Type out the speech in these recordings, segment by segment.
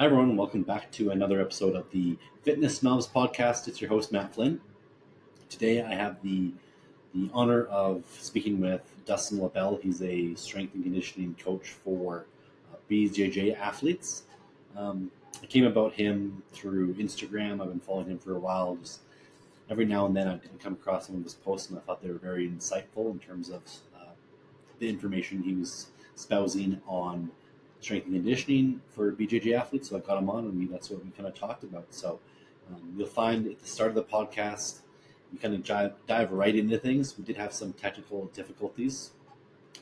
Hi, everyone, welcome back to another episode of the Fitness Knobs podcast. It's your host, Matt Flynn. Today, I have the the honor of speaking with Dustin Lebel. He's a strength and conditioning coach for uh, BJJ athletes. Um, I came about him through Instagram. I've been following him for a while. Just every now and then, I come across some of his posts, and I thought they were very insightful in terms of uh, the information he was spousing on strength and conditioning for BJJ athletes. So I got him on, and we, that's what we kind of talked about. So um, you'll find at the start of the podcast, we kind of dive, dive right into things. We did have some technical difficulties,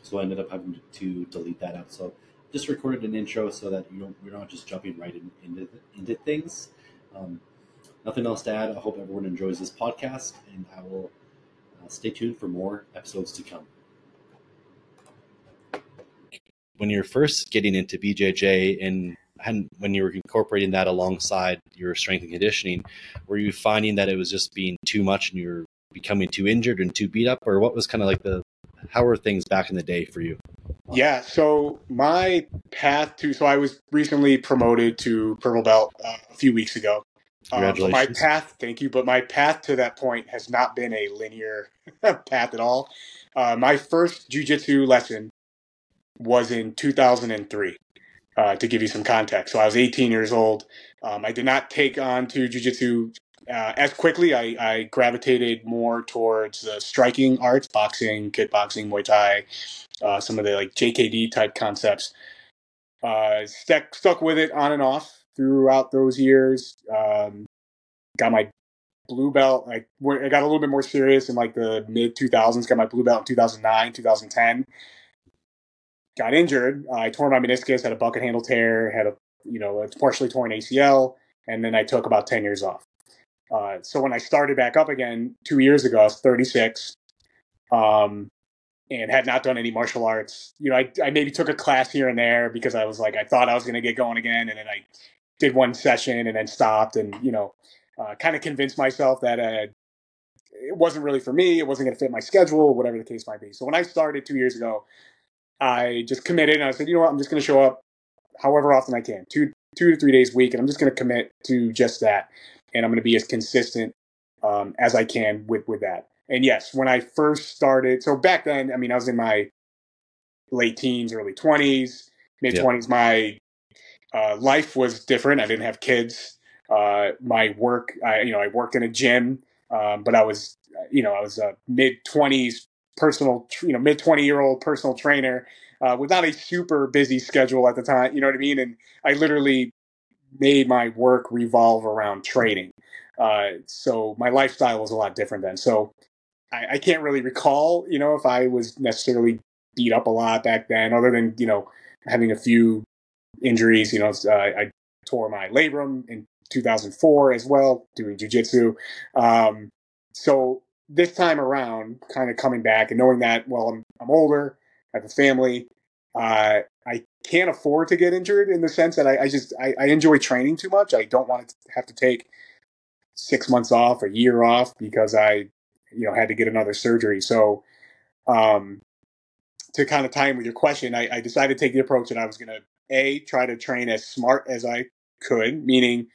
so I ended up having to delete that out. So just recorded an intro so that you don't, you're not just jumping right in, into into things. Um, nothing else to add. I hope everyone enjoys this podcast, and I will uh, stay tuned for more episodes to come when you're first getting into BJJ and when you were incorporating that alongside your strength and conditioning, were you finding that it was just being too much and you're becoming too injured and too beat up, or what was kind of like the how were things back in the day for you? Yeah, so my path to so I was recently promoted to purple belt uh, a few weeks ago. Congratulations. Um, my path, thank you, but my path to that point has not been a linear path at all. Uh, my first jujitsu lesson was in 2003. Uh, to give you some context, so I was 18 years old. Um, I did not take on to jujitsu uh, as quickly. I, I, gravitated more towards the striking arts, boxing, kickboxing, Muay Thai, uh, some of the like JKD type concepts. Uh, stuck stuck with it on and off throughout those years. Um, got my blue belt. I, I got a little bit more serious in like the mid 2000s. Got my blue belt in 2009, 2010 got injured. I tore my meniscus, had a bucket handle tear, had a you know a partially torn ACL, and then I took about ten years off. Uh, so when I started back up again two years ago, I was 36, um, and had not done any martial arts. You know, I, I maybe took a class here and there because I was like I thought I was going to get going again, and then I did one session and then stopped, and you know, uh, kind of convinced myself that uh, it wasn't really for me. It wasn't going to fit my schedule, whatever the case might be. So when I started two years ago, I just committed and I said, you know what, I'm just going to show up however often I can, two two to three days a week, and I'm just going to commit to just that, and I'm going to be as consistent um, as I can with with that. And yes, when I first started, so back then, I mean, I was in my late teens, early 20s, mid 20s. Yep. My uh, life was different. I didn't have kids. Uh, my work, I, you know, I worked in a gym, um, but I was, you know, I was a mid 20s personal, you know, mid 20 year old personal trainer uh, without a super busy schedule at the time. You know what I mean? And I literally made my work revolve around training. Uh, so my lifestyle was a lot different then. So I, I, can't really recall, you know, if I was necessarily beat up a lot back then, other than you know having a few injuries. You know, uh, I tore my labrum in 2004 as well doing jujitsu. Um, so this time around, kind of coming back and knowing that, well, I'm, I'm older, I have a family, uh, I can't afford to get injured in the sense that I, I just I, I, enjoy training too much. I don't want to have to take six months off, a year off because I, you know, had to get another surgery. So, um, to kind of tie in with your question, I, I decided to take the approach that I was going to a try to train as smart as I could, meaning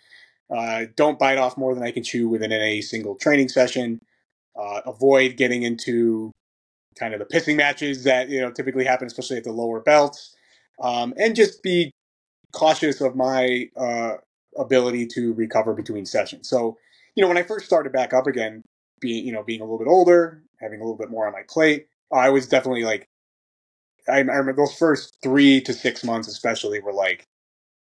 uh, don't bite off more than I can chew within a single training session uh, avoid getting into kind of the pissing matches that you know typically happen, especially at the lower belts, um, and just be cautious of my uh, ability to recover between sessions. So, you know, when I first started back up again, being you know being a little bit older, having a little bit more on my plate, I was definitely like, I, I remember those first three to six months, especially, were like,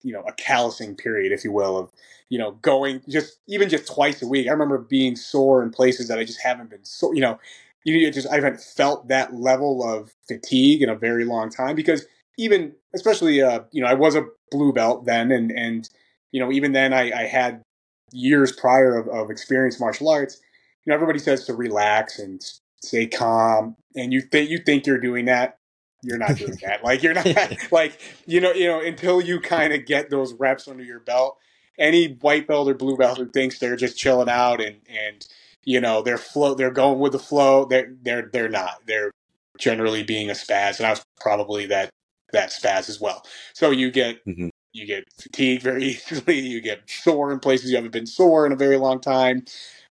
you know, a callousing period, if you will, of you know, going just even just twice a week. I remember being sore in places that I just haven't been so, you know, you just I haven't felt that level of fatigue in a very long time because even especially uh, you know, I was a blue belt then and and you know, even then I, I had years prior of, of experienced martial arts. You know, everybody says to relax and stay calm, and you think you think you're doing that. You're not doing that. Like you're not like you know you know until you kind of get those reps under your belt any white belt or blue belt who thinks they're just chilling out and and you know they're flow they're going with the flow they're they're they're not they're generally being a spaz and I was probably that that spaz as well so you get mm-hmm. you get fatigued very easily. You get sore in places you haven't been sore in a very long time.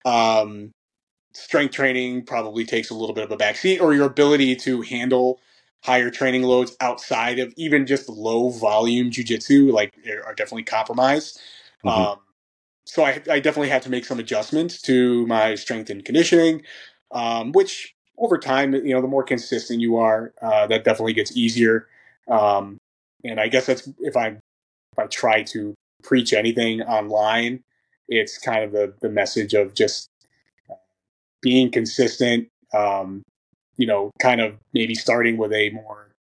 Um, strength training probably takes a little bit of a backseat, or your ability to handle higher training loads outside of even just low volume jujitsu, like are definitely compromised. Mm-hmm. Um, so I, I, definitely had to make some adjustments to my strength and conditioning, um, which over time, you know, the more consistent you are, uh, that definitely gets easier. Um, and I guess that's if I if I try to preach anything online, it's kind of the the message of just being consistent. Um, you know, kind of maybe starting with a more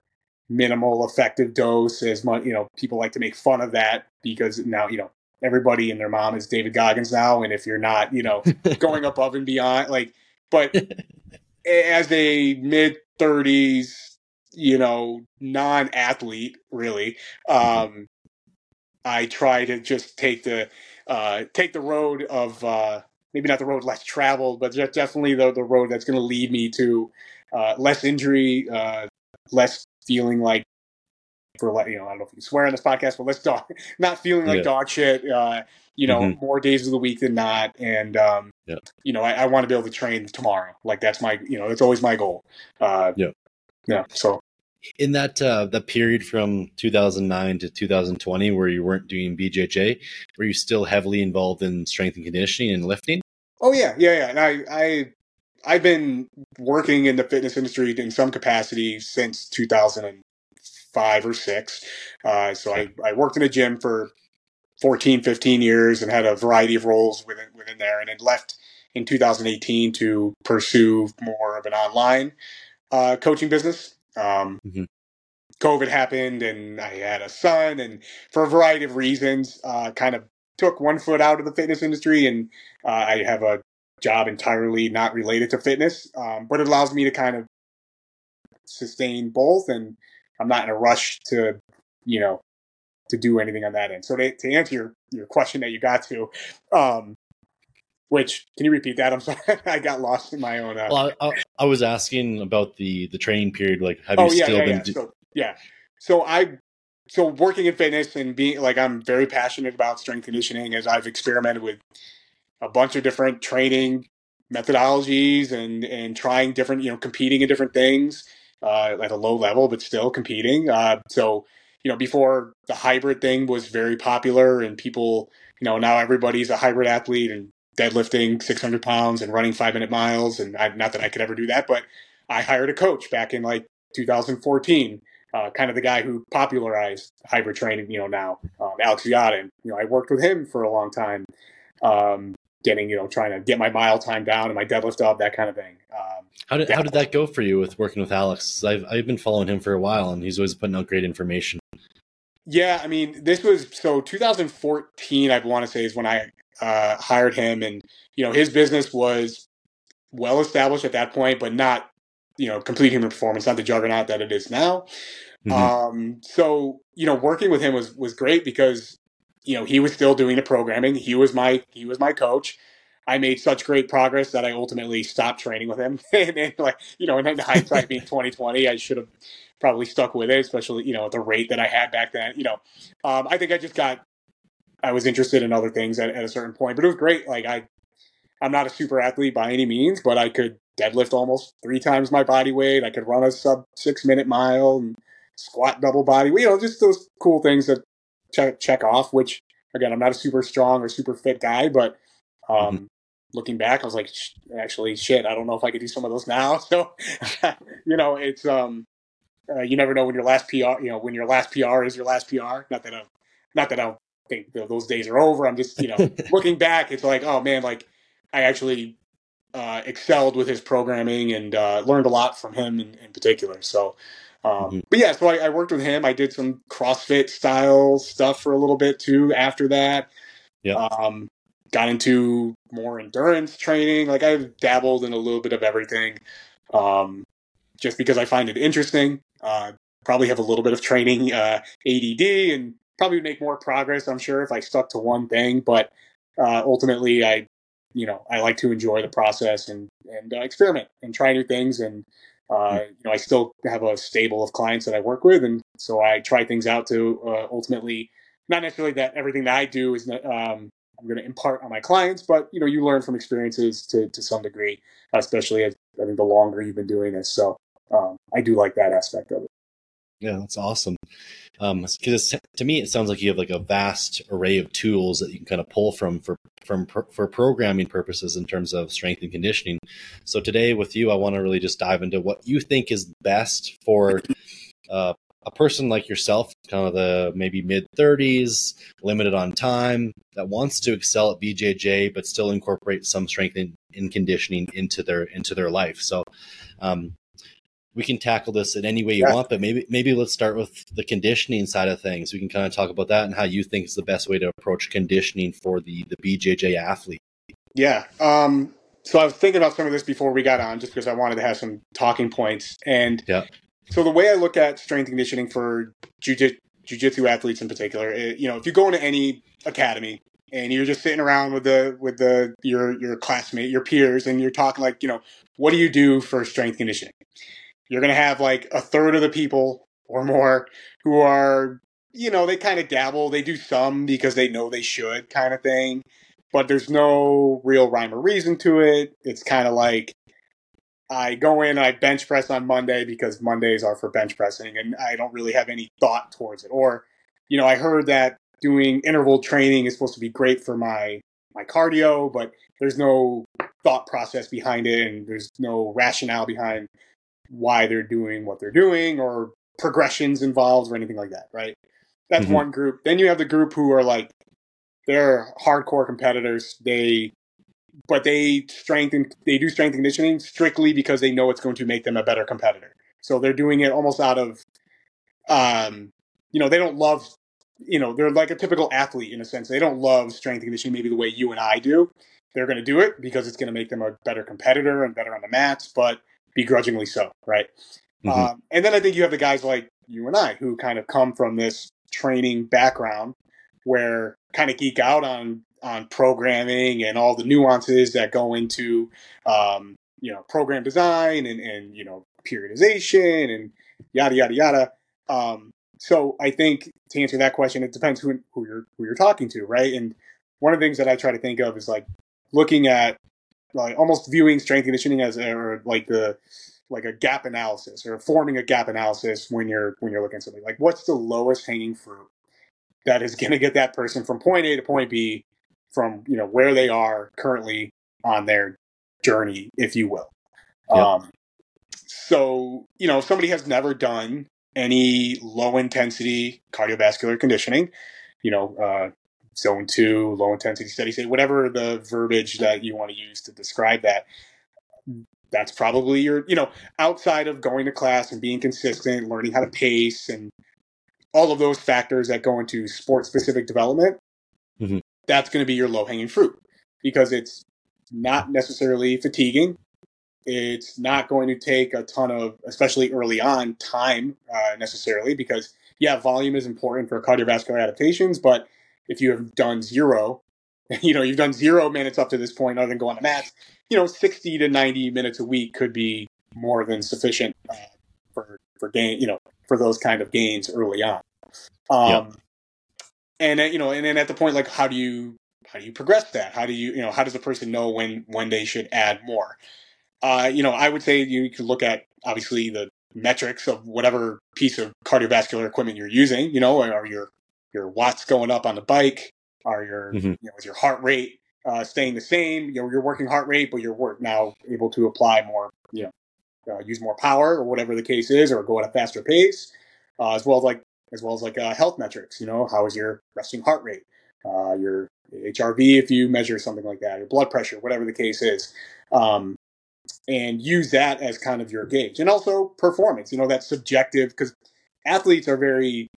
minimal effective dose. As much, you know, people like to make fun of that because now you know everybody and their mom is David Goggins now, and if you're not, you know, going above and beyond, like, but as a mid 30s, you know, non athlete, really, um, I try to just take the uh, take the road of uh, maybe not the road less traveled, but definitely the the road that's going to lead me to uh, less injury, uh, less feeling like for like you know I don't know if you can swear on this podcast, but let's dog not feeling like yeah. dog shit. Uh, you know, mm-hmm. more days of the week than not, and um, yeah. you know I, I want to be able to train tomorrow. Like that's my you know that's always my goal. Uh, yeah, yeah. So in that uh, that period from 2009 to 2020 where you weren't doing BJJ, were you still heavily involved in strength and conditioning and lifting? Oh yeah, yeah, yeah. And I I I've been working in the fitness industry in some capacity since 2005 or six. Uh, so I, I worked in a gym for 14, 15 years and had a variety of roles within, within there and then left in 2018 to pursue more of an online uh, coaching business. Um, mm-hmm. COVID happened and I had a son and for a variety of reasons, uh, kind of took one foot out of the fitness industry and uh, I have a job entirely not related to fitness, um, but it allows me to kind of sustain both, and I'm not in a rush to, you know, to do anything on that end. So to, to answer your, your question that you got to, um, which can you repeat that? I'm sorry, I got lost in my own. Uh... Well, I, I, was asking about the the training period. Like, have you oh, yeah, still yeah, been? Yeah. Do- so, yeah. So I so working in fitness and being like I'm very passionate about strength conditioning as I've experimented with a bunch of different training methodologies and and trying different you know competing in different things uh, at a low level but still competing. Uh, so you know before the hybrid thing was very popular and people you know now everybody's a hybrid athlete and deadlifting 600 pounds and running five minute miles and I, not that i could ever do that but i hired a coach back in like 2014 uh, kind of the guy who popularized hybrid training you know now um, alex viada and you know i worked with him for a long time. Um, getting, you know, trying to get my mile time down and my deadlift up, that kind of thing. Um, how did, how did that go for you with working with Alex? I've, I've been following him for a while and he's always putting out great information. Yeah, I mean, this was so 2014, I want to say, is when I uh, hired him. And, you know, his business was well established at that point, but not, you know, complete human performance, not the juggernaut that it is now. Mm-hmm. Um, so, you know, working with him was, was great because you know, he was still doing the programming. He was my he was my coach. I made such great progress that I ultimately stopped training with him. and, and like, you know, and in hindsight being 2020, I should have probably stuck with it, especially, you know, at the rate that I had back then. You know, um, I think I just got I was interested in other things at, at a certain point. But it was great. Like I I'm not a super athlete by any means, but I could deadlift almost three times my body weight. I could run a sub six minute mile and squat double body. You know, just those cool things that check, check off, which again, I'm not a super strong or super fit guy, but um, mm-hmm. looking back, I was like, actually, shit, I don't know if I could do some of those now. So, you know, it's, um, uh, you never know when your last PR, you know, when your last PR is your last PR. Not that I'm, not that I think those days are over. I'm just, you know, looking back, it's like, oh man, like I actually uh, excelled with his programming and uh, learned a lot from him in, in particular. So, um, mm-hmm. But yeah, so I, I, worked with him. I did some CrossFit style stuff for a little bit too. After that, yeah, um, got into more endurance training. Like I've dabbled in a little bit of everything, um, just because I find it interesting. Uh, probably have a little bit of training uh, ADD and probably make more progress. I'm sure if I stuck to one thing, but uh, ultimately, I you know I like to enjoy the process and and uh, experiment and try new things and uh, you know, I still have a stable of clients that I work with, and so I try things out to uh, ultimately, not necessarily that everything that I do is um, I'm going to impart on my clients, but you know, you learn from experiences to to some degree, especially as I think the longer you've been doing this. So um, I do like that aspect of it. Yeah, that's awesome. Because um, to me, it sounds like you have like a vast array of tools that you can kind of pull from for from for programming purposes in terms of strength and conditioning. So today with you, I want to really just dive into what you think is best for uh, a person like yourself, kind of the maybe mid 30s, limited on time, that wants to excel at BJJ but still incorporate some strength and in conditioning into their into their life. So, um, we can tackle this in any way you yeah. want, but maybe maybe let's start with the conditioning side of things. We can kind of talk about that and how you think is the best way to approach conditioning for the the BJJ athlete. Yeah. Um, so I was thinking about some of this before we got on, just because I wanted to have some talking points. And yeah. so the way I look at strength conditioning for jiu-jitsu athletes in particular, it, you know, if you go into any academy and you're just sitting around with the with the your your classmate, your peers, and you're talking like, you know, what do you do for strength conditioning? You're going to have like a third of the people or more who are, you know, they kind of dabble. They do some because they know they should kind of thing, but there's no real rhyme or reason to it. It's kind of like I go in, I bench press on Monday because Mondays are for bench pressing and I don't really have any thought towards it. Or, you know, I heard that doing interval training is supposed to be great for my my cardio, but there's no thought process behind it and there's no rationale behind why they're doing what they're doing or progressions involved or anything like that, right? That's mm-hmm. one group. Then you have the group who are like they're hardcore competitors. They but they strengthen they do strength conditioning strictly because they know it's going to make them a better competitor. So they're doing it almost out of um you know, they don't love you know, they're like a typical athlete in a sense. They don't love strength conditioning maybe the way you and I do. They're going to do it because it's going to make them a better competitor and better on the mats, but begrudgingly so, right? Mm-hmm. Um, and then I think you have the guys like you and I who kind of come from this training background where kind of geek out on on programming and all the nuances that go into um, you know program design and and you know periodization and yada yada yada. Um, so I think to answer that question, it depends who who you're who you're talking to, right? And one of the things that I try to think of is like looking at like almost viewing strength conditioning as or like the like a gap analysis or forming a gap analysis when you're when you're looking at something like what's the lowest hanging fruit that is going to get that person from point A to point B from you know where they are currently on their journey, if you will. Yep. Um, so you know, if somebody has never done any low intensity cardiovascular conditioning, you know, uh, zone two, low intensity steady state, whatever the verbiage that you want to use to describe that. That's probably your, you know, outside of going to class and being consistent, learning how to pace and all of those factors that go into sport specific development, mm-hmm. that's going to be your low hanging fruit because it's not necessarily fatiguing. It's not going to take a ton of, especially early on, time uh, necessarily because, yeah, volume is important for cardiovascular adaptations, but if you have done zero, you know, you've done zero minutes up to this point other than go on the mats, you know, 60 to 90 minutes a week could be more than sufficient uh, for, for gain, you know, for those kind of gains early on. Um, yep. and you know, and then at the point, like, how do you, how do you progress that? How do you, you know, how does a person know when, when they should add more? Uh, you know, I would say you could look at obviously the metrics of whatever piece of cardiovascular equipment you're using, you know, or your your watts going up on the bike? Are your mm-hmm. you know is your heart rate uh, staying the same? You know, your working heart rate, but you're work now able to apply more, you know, uh, use more power or whatever the case is, or go at a faster pace, uh, as well as like as well as like uh, health metrics. You know, how is your resting heart rate? Uh, your HRV, if you measure something like that, your blood pressure, whatever the case is. Um, and use that as kind of your gauge. And also performance, you know, that's subjective because athletes are very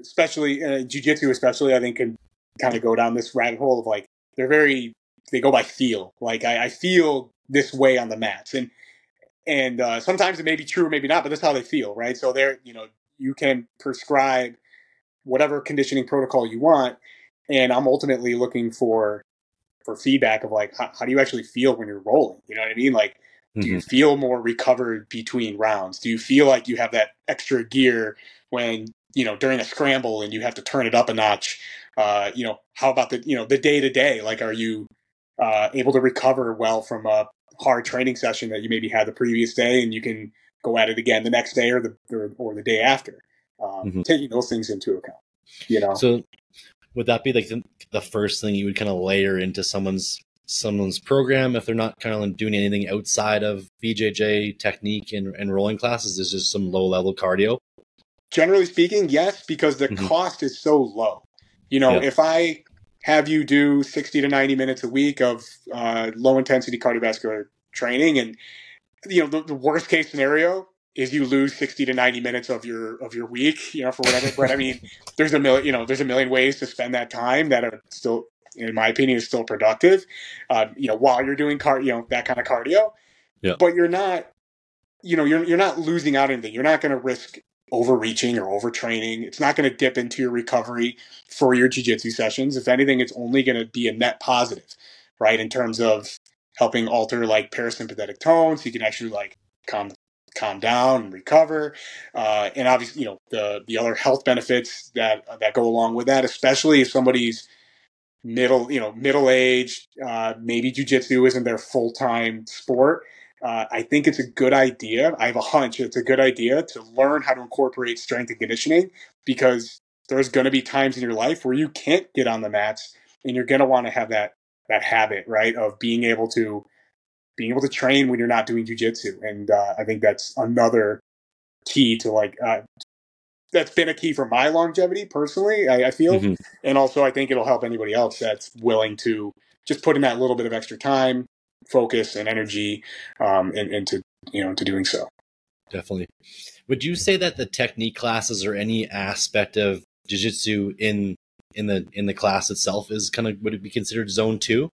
especially uh, jujitsu, especially, I think can kind of go down this rabbit hole of like they're very they go by feel. Like I, I feel this way on the mats, and and uh, sometimes it may be true or maybe not, but that's how they feel, right? So they're you know you can prescribe whatever conditioning protocol you want, and I'm ultimately looking for for feedback of like how, how do you actually feel when you're rolling? You know what I mean? Like do you mm-hmm. feel more recovered between rounds? Do you feel like you have that extra gear when you know during a scramble and you have to turn it up a notch uh, you know how about the you know the day to day like are you uh, able to recover well from a hard training session that you maybe had the previous day and you can go at it again the next day or the or, or the day after um, mm-hmm. taking those things into account you know so would that be like the, the first thing you would kind of layer into someone's someone's program if they're not kind of doing anything outside of BJJ technique and, and rolling classes is just some low level cardio? Generally speaking, yes, because the mm-hmm. cost is so low. You know, if I have you do 60 to 90 minutes a week of uh, low intensity cardiovascular training and you know the, the, worst case scenario is you lose 60 to 90 minutes of your of your week you know for whatever but i mean there's a million you know there's a million ways to spend that time that are still in my opinion, is still productive. Uh, you know, while you're doing car, you know, that kind of cardio. Yeah. But you're not, you know, you're you're not losing out anything. You're not going to risk overreaching or overtraining. It's not going to dip into your recovery for your jiu-jitsu sessions. If anything, it's only going to be a net positive, right? In terms of helping alter like parasympathetic tones, so you can actually like calm calm down and recover. Uh, and obviously, you know, the the other health benefits that that go along with that, especially if somebody's middle, you know, middle aged, uh, maybe jujitsu isn't their full time sport. Uh, I think it's a good idea. I have a hunch it's a good idea to learn how to incorporate strength and conditioning because there's going to be times in your life where you can't get on the mats and you're going to want to have that that habit, right, of being able to being able to train when you're not doing jujitsu. And uh, I think that's another key to like uh, that's been a key for my longevity personally. I, I feel, mm-hmm. and also I think it'll help anybody else that's willing to just put in that little bit of extra time, focus, and energy um, in, into you know into doing so. Definitely. Would you say that the technique classes or any aspect of jiu-jitsu in in the in the class itself is kind of would it be considered zone two,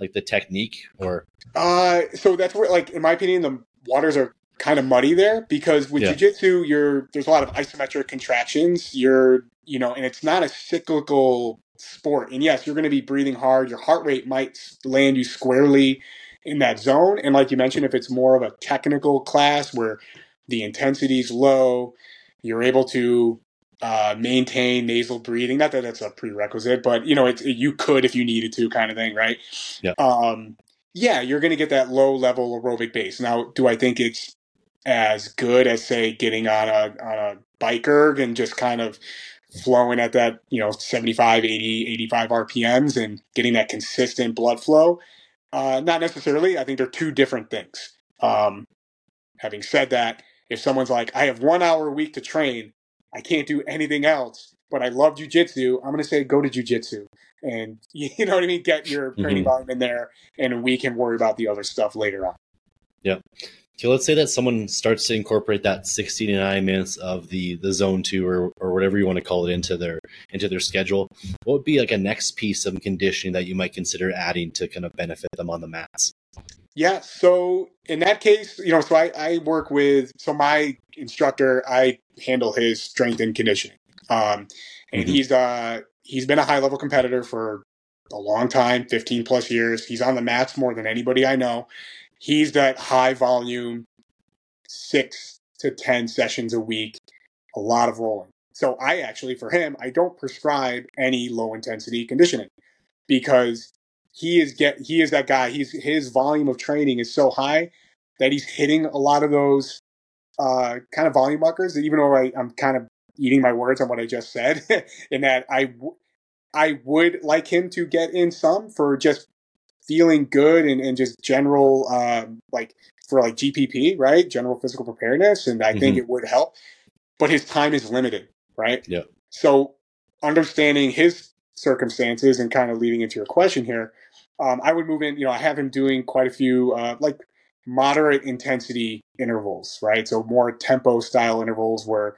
like the technique or? Uh, so that's where, like, in my opinion, the waters are kind of muddy there because with yeah. jiu-jitsu you're there's a lot of isometric contractions you're you know and it's not a cyclical sport and yes you're going to be breathing hard your heart rate might land you squarely in that zone. And like you mentioned if it's more of a technical class where the intensity is low you're able to uh, maintain nasal breathing not that that's a prerequisite but you know it, you could if you needed to kind of thing right? Yeah. Um yeah you're going to get that low level aerobic base. Now do i think it's as good as say getting on a on a bike erg and just kind of flowing at that you know 75 80 85 rpms and getting that consistent blood flow uh, not necessarily. I think they're two different things. Um, having said that if someone's like i have one hour a week to train. I can't do anything else but i love jujitsu. I'm going to say go to jujitsu. And you know what i mean? Get your training mm-hmm. volume in there and we can worry about the other stuff later on. Yeah so let's say that someone starts to incorporate that 60 to 90 minutes of the the zone two or, or whatever you want to call it into their into their schedule. What would be like a next piece of conditioning that you might consider adding to kind of benefit them on the mats? Yeah, so in that case, you know, so I, I work with so my instructor, I handle his strength and conditioning. Um, and mm-hmm. he's uh he's been a high level competitor for a long time, 15 plus years. He's on the mats more than anybody I know he's that high volume, six to 10 sessions a week, a lot of rolling. So I actually, for him, I don't prescribe any low intensity conditioning because he is get he is that guy. He's his volume of training is so high that he's hitting a lot of those uh, kind of volume markers. Even though I, I'm kind of eating my words on what I just said, in that I I would like him to get in some for just feeling good and, and just general um, like for like GPP, right? General physical preparedness, and I mm-hmm. think it would help. But his time is limited, right? Yeah. So understanding his circumstances and kind of leading into your question here, um, I would move in. You know, I have him doing quite a few uh, like moderate intensity intervals, right? So more tempo style intervals where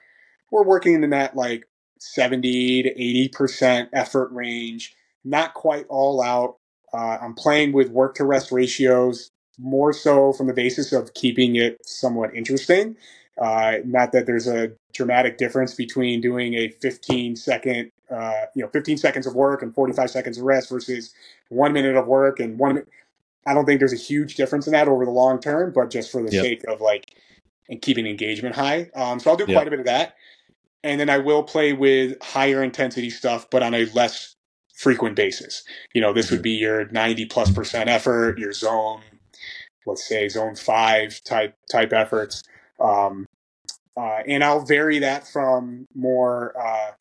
we're working in that like 70 to 80% effort range, not quite all out, uh, I'm playing with work to rest ratios more so from the basis of keeping it somewhat interesting. Uh, not that there's a dramatic difference between doing a 15 second, uh, you know, 15 seconds of work and 45 seconds of rest versus one minute of work and one minute. I don't think there's a huge difference in that over the long term, but just for the yep. sake of like and keeping engagement high. Um, so I'll do yep. quite a bit of that. and then I will play with higher intensity stuff, but on a less frequent basis. You know, this would be your 90 plus percent effort, your zone, let's say zone five type type efforts. Um, uh, and I'll vary that from more uh,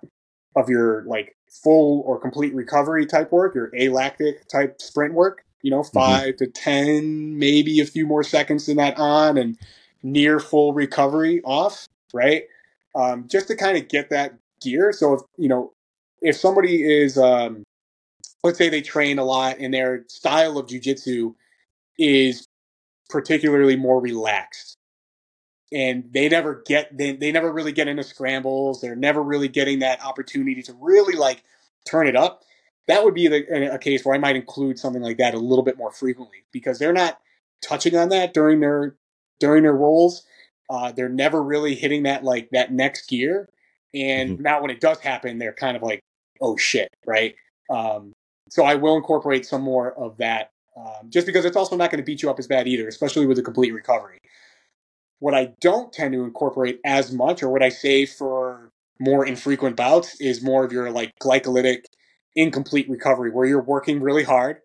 of your like full or complete recovery type work, your alactic type sprint work. You know, 5 mm-hmm. to ten, maybe a few more seconds than that on, and near full recovery off. Right, um, just to kind of get that gear. So if you know, if somebody is, um, let's say they train a lot and their style of jujitsu is particularly more relaxed. And they never get they, they never really get into scrambles. They're never really getting that opportunity to really like turn it up. That would be the, a case where i might include something like that a little bit more frequently because they're not touching on that during their during their rolls. Uh, they're never really hitting that like that next gear. And mm-hmm. now when it does happen they're kind of like oh shit right? Um, so i will incorporate some more of that um, just because it's also not going to beat you up as bad either especially with a complete recovery what I don't tend to incorporate as much, or what I say for more infrequent bouts, is more of your like glycolytic incomplete recovery, where you're working really hard.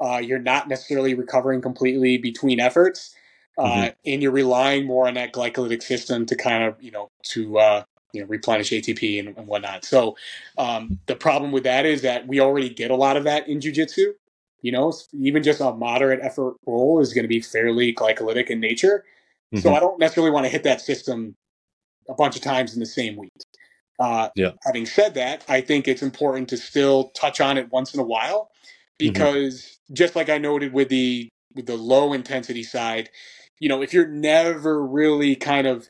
Uh, you're not necessarily recovering completely between efforts, uh, mm-hmm. and you're relying more on that glycolytic system to kind of you know to uh, you know replenish ATP and, and whatnot. So um, the problem with that is that we already get a lot of that in jujitsu. You know, even just a moderate effort roll is going to be fairly glycolytic in nature. Mm-hmm. So I don't necessarily want to hit that system a bunch of times in the same week. Uh, yeah. Having said that, I think it's important to still touch on it once in a while mm-hmm. because mm-hmm. just like I noted with the with the low intensity side, you know, if you're never really kind of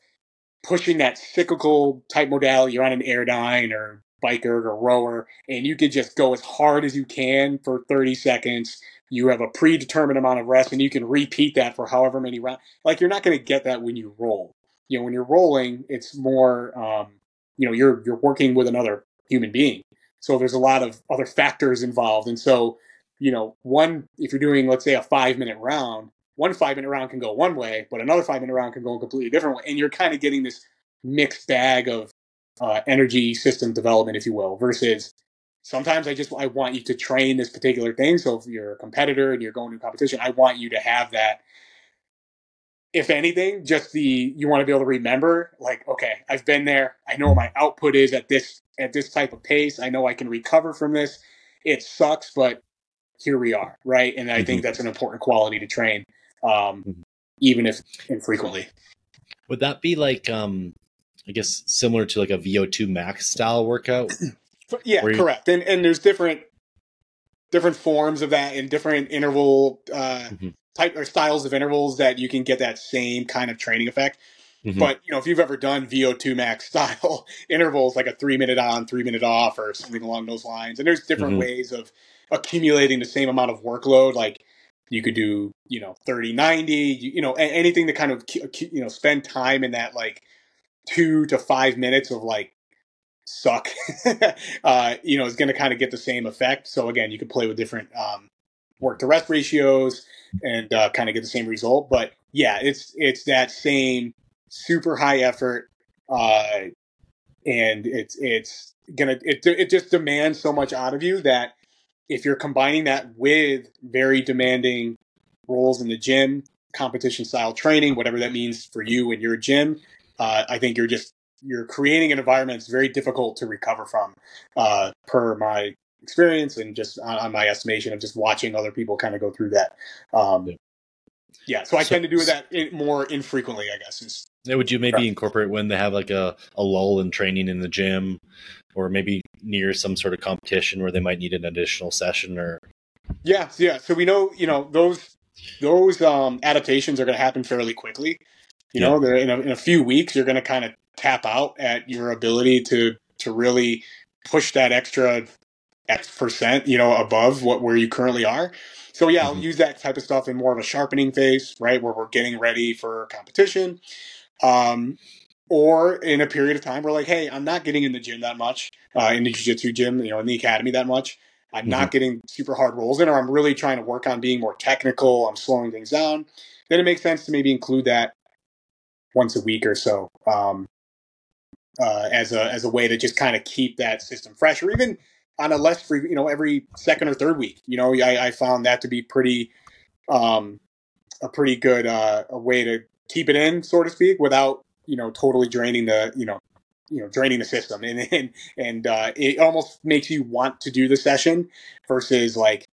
pushing that cyclical type modality, you're on an Airdyne or bike erg or rower, and you can just go as hard as you can for 30 seconds you have a predetermined amount of rest and you can repeat that for however many rounds. Like you're not going to get that when you roll. You know, when you're rolling, it's more, um, you know, you're you're working with another human being. So there's a lot of other factors involved. And so, you know, one if you're doing let's say a five minute round, one five minute round can go one way, but another five minute round can go a completely different way, and you're kind of getting this mixed bag of uh, energy system development, if you will, versus sometimes I just I want you to train this particular thing. So if you're a competitor and you're going to competition, I want you to have that. If anything, just the you want to be able to remember, like, okay, I've been there. I know my output is at this at this type of pace. I know I can recover from this. It sucks, but here we are, right? And I mm-hmm. think that's an important quality to train, um, mm-hmm. even if infrequently. Would that be like, um, I guess, similar to like a VO2 max style workout? Yeah, you... correct. And and there's different different forms of that and different interval uh, mm-hmm. type or styles of intervals that you can get that same kind of training effect. Mm-hmm. But you know, if you've ever done VO2 max style intervals, like a three minute on, three minute off, or something along those lines, and there's different mm-hmm. ways of accumulating the same amount of workload. Like you could do, you know, 30, 90, you, you know, anything to kind of, you know, spend time in that like two to five minutes of like suck, uh, you know, is going to kind of get the same effect. So again, you can play with different um, work to rest ratios and uh, kind of get the same result. But yeah, it's it's that same super high effort, uh, and it's it's gonna it it just demands so much out of you that if you're combining that with very demanding roles in the gym, competition style training, whatever that means for you and your gym, uh, I think you're just you're creating an environment that's very difficult to recover from, uh, per my experience and just on, on, my estimation of just watching other people kind of go through that. Um, yeah, so I so, tend to do that more infrequently, I guess. Is yeah, would you maybe incorporate when they have like a, a lull in training in the gym, or maybe near some sort of competition where they might need an additional session or? Yeah, yeah. So we know, you know, those those um, adaptations are going to happen fairly quickly. You yeah. know, they're in a, in a few weeks. You're going to kind of tap out at your ability to to really push that extra X percent, you know, above what where you currently are. So yeah, I'll mm-hmm. use that type of stuff in more of a sharpening phase, right, where we're getting ready for competition. Um, or in a period of time where like, hey, I'm not getting in the gym that much, uh, in the jiu-jitsu gym, you know, in the academy that much. I'm mm-hmm. not getting super hard rolls in, or I'm really trying to work on being more technical. I'm slowing things down. Then it makes sense to maybe include that once a week or so. Um, uh, as a as a way to just kind of keep that system fresh, or even on a less free, you know, every second or third week. You know, I, I found that to be pretty um, a pretty good uh, a way to keep it in, so to speak, without you know totally draining the you know you know draining the system and and and uh, it almost makes you want to do the session versus like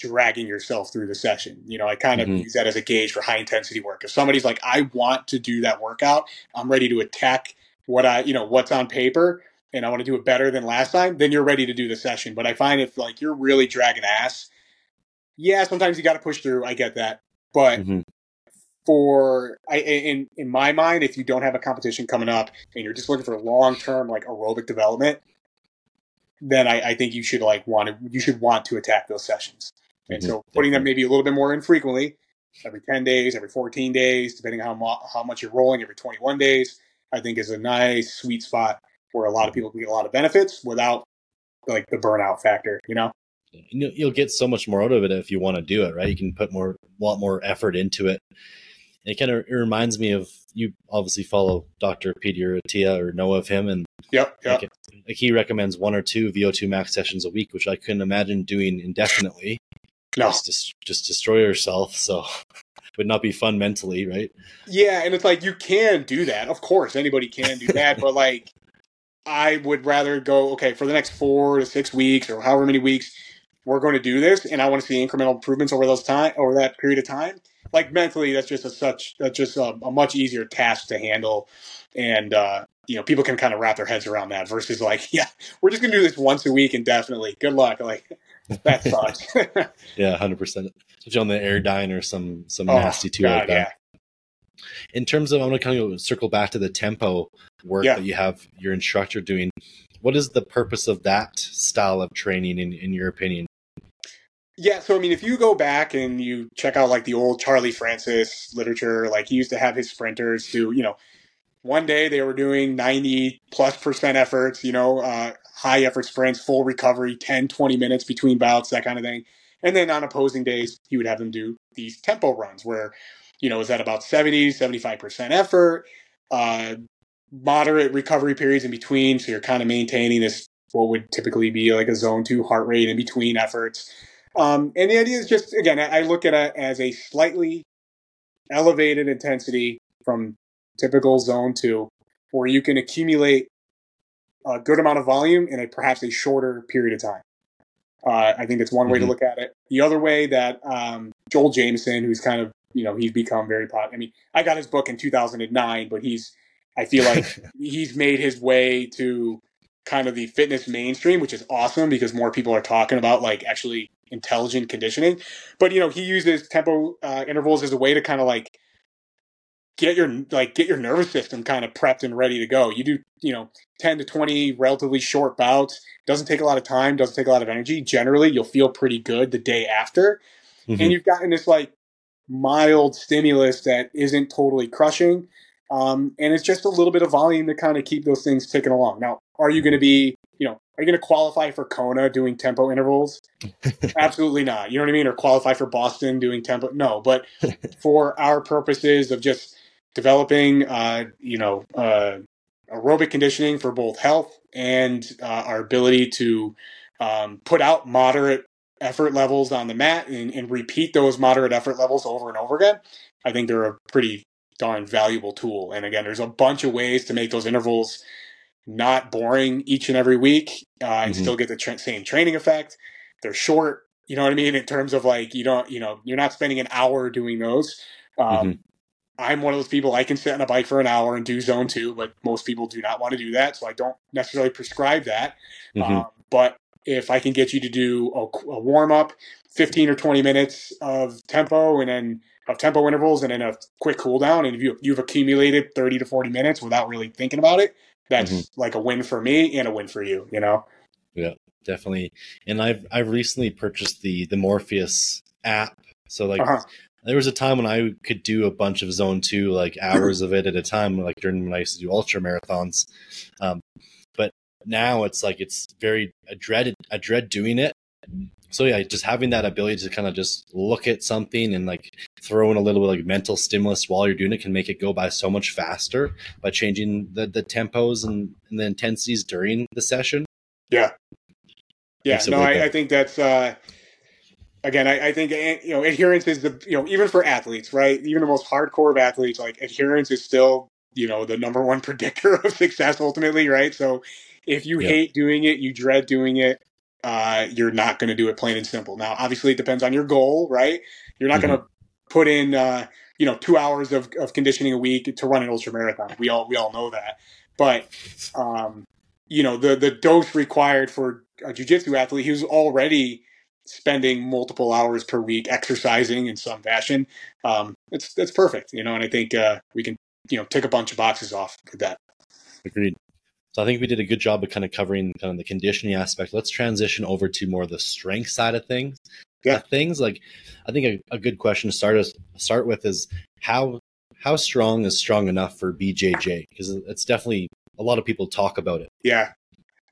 dragging yourself through the session. You know, I kind of mm-hmm. use that as a gauge for high intensity work. If somebody's like, I want to do that workout, I'm ready to attack what I, you know, what's on paper and I want to do it better than last time, then you're ready to do the session. But I find if like you're really dragging ass, yeah, sometimes you got to push through. I get that. But mm-hmm. For I in in my mind, if you don't have a competition coming up and you're just looking for long term like aerobic development, then I, I, think you should like want to you should want to attack those sessions. And mm-hmm. so putting them maybe a little bit more infrequently, every 10 days, every 14 days, depending on how, how much you're rolling, every 21 days, I think is a nice sweet spot where a lot of people can get a lot of benefits without like the burnout factor, you know? You'll get so much more out of it if you want to do it, right? You can put more, a lot more effort into it. It kind of it reminds me of you obviously follow Dr. Peter Attia or know of him, and yep, yep. Like, like he recommends one or two VO2 max sessions a week, which I couldn't imagine doing indefinitely. No. Just, just destroy yourself. So would not be fun mentally, right? Yeah, and it's like you can do that. Of course, anybody can do that, but like I would rather go okay for the next four to six weeks or however many weeks we're going to do this, and I want to see incremental improvements over those time over that period of time. Like mentally, that's just a such that's just a, a much easier task to handle, and uh, you know people can kind of wrap their heads around that versus like yeah we're just gonna do this once a week indefinitely. Good luck, like that sucks. yeah, hundred percent. Especially on the Airdyne or some some oh, nasty two God, like that. Yeah. In terms of, I'm going to kind of circle back to the tempo work yeah. that you have your instructor doing. What is the purpose of that style of training, in, in your opinion? Yeah, so I mean, if you go back and you check out like the old Charlie Francis literature, like he used to have his sprinters do, you know, one day they were doing 90 plus percent efforts, you know, uh, high effort sprints, full recovery, 10, 20 minutes between bouts, that kind of thing. And then on opposing days, he would have them do these tempo runs where, you know, is that about 70, 75% effort, uh, moderate recovery periods in between. So you're kind of maintaining this, what would typically be like a zone two heart rate in between efforts. Um, and the idea is just, again, I look at it as a slightly elevated intensity from typical zone two, where you can accumulate a good amount of volume in a perhaps a shorter period of time. Uh, I think that's one way mm-hmm. to look at it. The other way that um, Joel Jamieson, who's kind of you know he's become very popular. I mean, I got his book in 2009, but he's I feel like he's made his way to kind of the fitness mainstream, which is awesome because more people are talking about like actually intelligent conditioning. But you know, he uses tempo uh, intervals as a way to kind of like get your like get your nervous system kind of prepped and ready to go. You do, you know, 10 to 20 relatively short bouts. Doesn't take a lot of time, doesn't take a lot of energy. Generally, you'll feel pretty good the day after. Mm-hmm. And you've gotten this like mild stimulus that isn't totally crushing. Um, and it's just a little bit of volume to kind of keep those things ticking along. Now, are you going to be, you know, are you going to qualify for Kona doing tempo intervals? Absolutely not. You know what I mean? Or qualify for Boston doing tempo? No. But for our purposes of just developing, uh, you know, uh, aerobic conditioning for both health and uh, our ability to um, put out moderate effort levels on the mat and, and, repeat those moderate effort levels over and over again, I think they're a pretty darn valuable tool. And again, there's a bunch of ways to make those intervals not boring each and every week uh, and mm-hmm. still get the tra- same training effect. They're short, you know what I mean? In terms of like, you don't, you know, you're not spending an hour doing those. Um, mm-hmm. I'm one of those people I can sit on a bike for an hour and do zone two, but most people do not want to do that. So I don't necessarily prescribe that. Mm-hmm. Um, but if I can get you to do a, a warm up, 15 or 20 minutes of tempo and then of tempo intervals and then a quick cool down, and if you, you've accumulated 30 to 40 minutes without really thinking about it, that's mm-hmm. like a win for me and a win for you, you know? Yeah, definitely. And I've, I've recently purchased the, the Morpheus app. So like uh-huh there was a time when I could do a bunch of zone two, like hours of it at a time, like during when I used to do ultra marathons. Um, but now it's like it's very I dread I dread doing it so yeah, just having that ability to kind of just look at something and like throw in a little bit like mental stimulus while you're doing it can make it go by so much faster by changing the, the tempos and, and the intensities during the session. Yeah. Yeah. No, I, I, think that's, uh, again, I, I, think, eh, you know, adherence is the, you know, even for athletes, right? Even the most hardcore of athletes, like adherence is still, you know, the number one predictor of success ultimately, right? So if you hate doing it, you dread doing it, uh, you're not going to do it plain and simple. Now, obviously, it depends on your goal, right? You're not mm-hmm. going to put in, uh, you know, two hours of, of conditioning a week to run an ultra marathon. We all we all know that, but um, you know, the the dose required for a jujitsu athlete who's already spending multiple hours per week exercising in some fashion, um, it's it's perfect, you know. And I think uh, we can you know tick a bunch of boxes off with that. Agreed. So I think we did a good job of kind of covering kind of the conditioning aspect. Let's transition over to more the strength side of things. Yeah. things like I think a, a, good question to start us start with is how how strong is strong enough for BJJ? Because it's definitely a lot of people talk about it. Yeah.